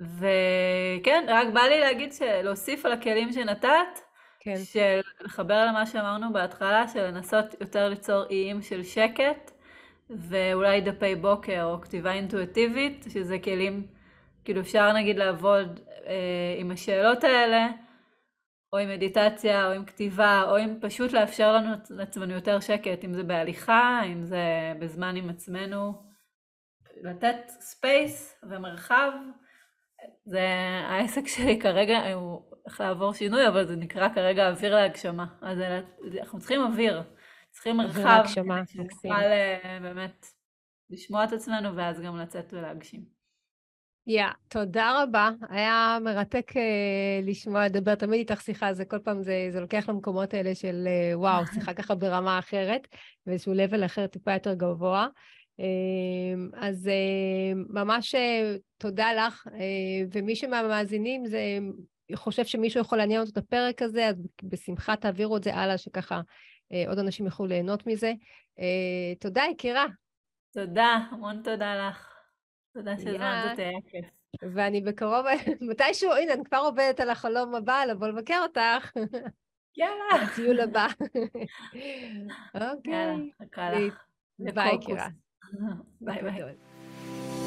וכן, רק בא לי להגיד שלהוסיף על הכלים שנתת, כן. של לחבר למה שאמרנו בהתחלה, של לנסות יותר ליצור איים של שקט, ואולי דפי בוקר או כתיבה אינטואיטיבית, שזה כלים, כאילו אפשר נגיד לעבוד אה, עם השאלות האלה, או עם מדיטציה, או עם כתיבה, או עם פשוט לאפשר לנו לעצמנו יותר שקט, אם זה בהליכה, אם זה בזמן עם עצמנו, לתת space ומרחב. זה העסק שלי כרגע, הוא הולך לעבור שינוי, אבל זה נקרא כרגע אוויר להגשמה. אז אנחנו צריכים אוויר, צריכים מרחב, שנוכל אה, באמת לשמוע את עצמנו ואז גם לצאת ולהגשים. yeah, yeah, תודה רבה. היה מרתק אה, לשמוע, לדבר תמיד איתך שיחה, זה כל פעם, זה, זה לוקח למקומות האלה של אה, וואו, [LAUGHS] שיחה ככה ברמה אחרת, ואיזשהו level אחר טיפה יותר גבוה. אמ, אז אה, ממש אה, תודה לך, אה, ומי שמהמאזינים זה חושב שמישהו יכול לעניין אותו את הפרק הזה, אז בשמחה תעבירו את זה הלאה, שככה עוד אנשים יוכלו ליהנות מזה. תודה, יקירה. תודה, המון תודה לך. תודה שהזמנת אותי, היה כיף. ואני בקרוב, [LAUGHS] מתישהו, הנה, אני כבר עובדת על החלום הבא, לבוא לבקר אותך. יאללה. [LAUGHS] הטיול הבא. אוקיי. יאללה, חכה לך. ביי, יקירה. bye bye.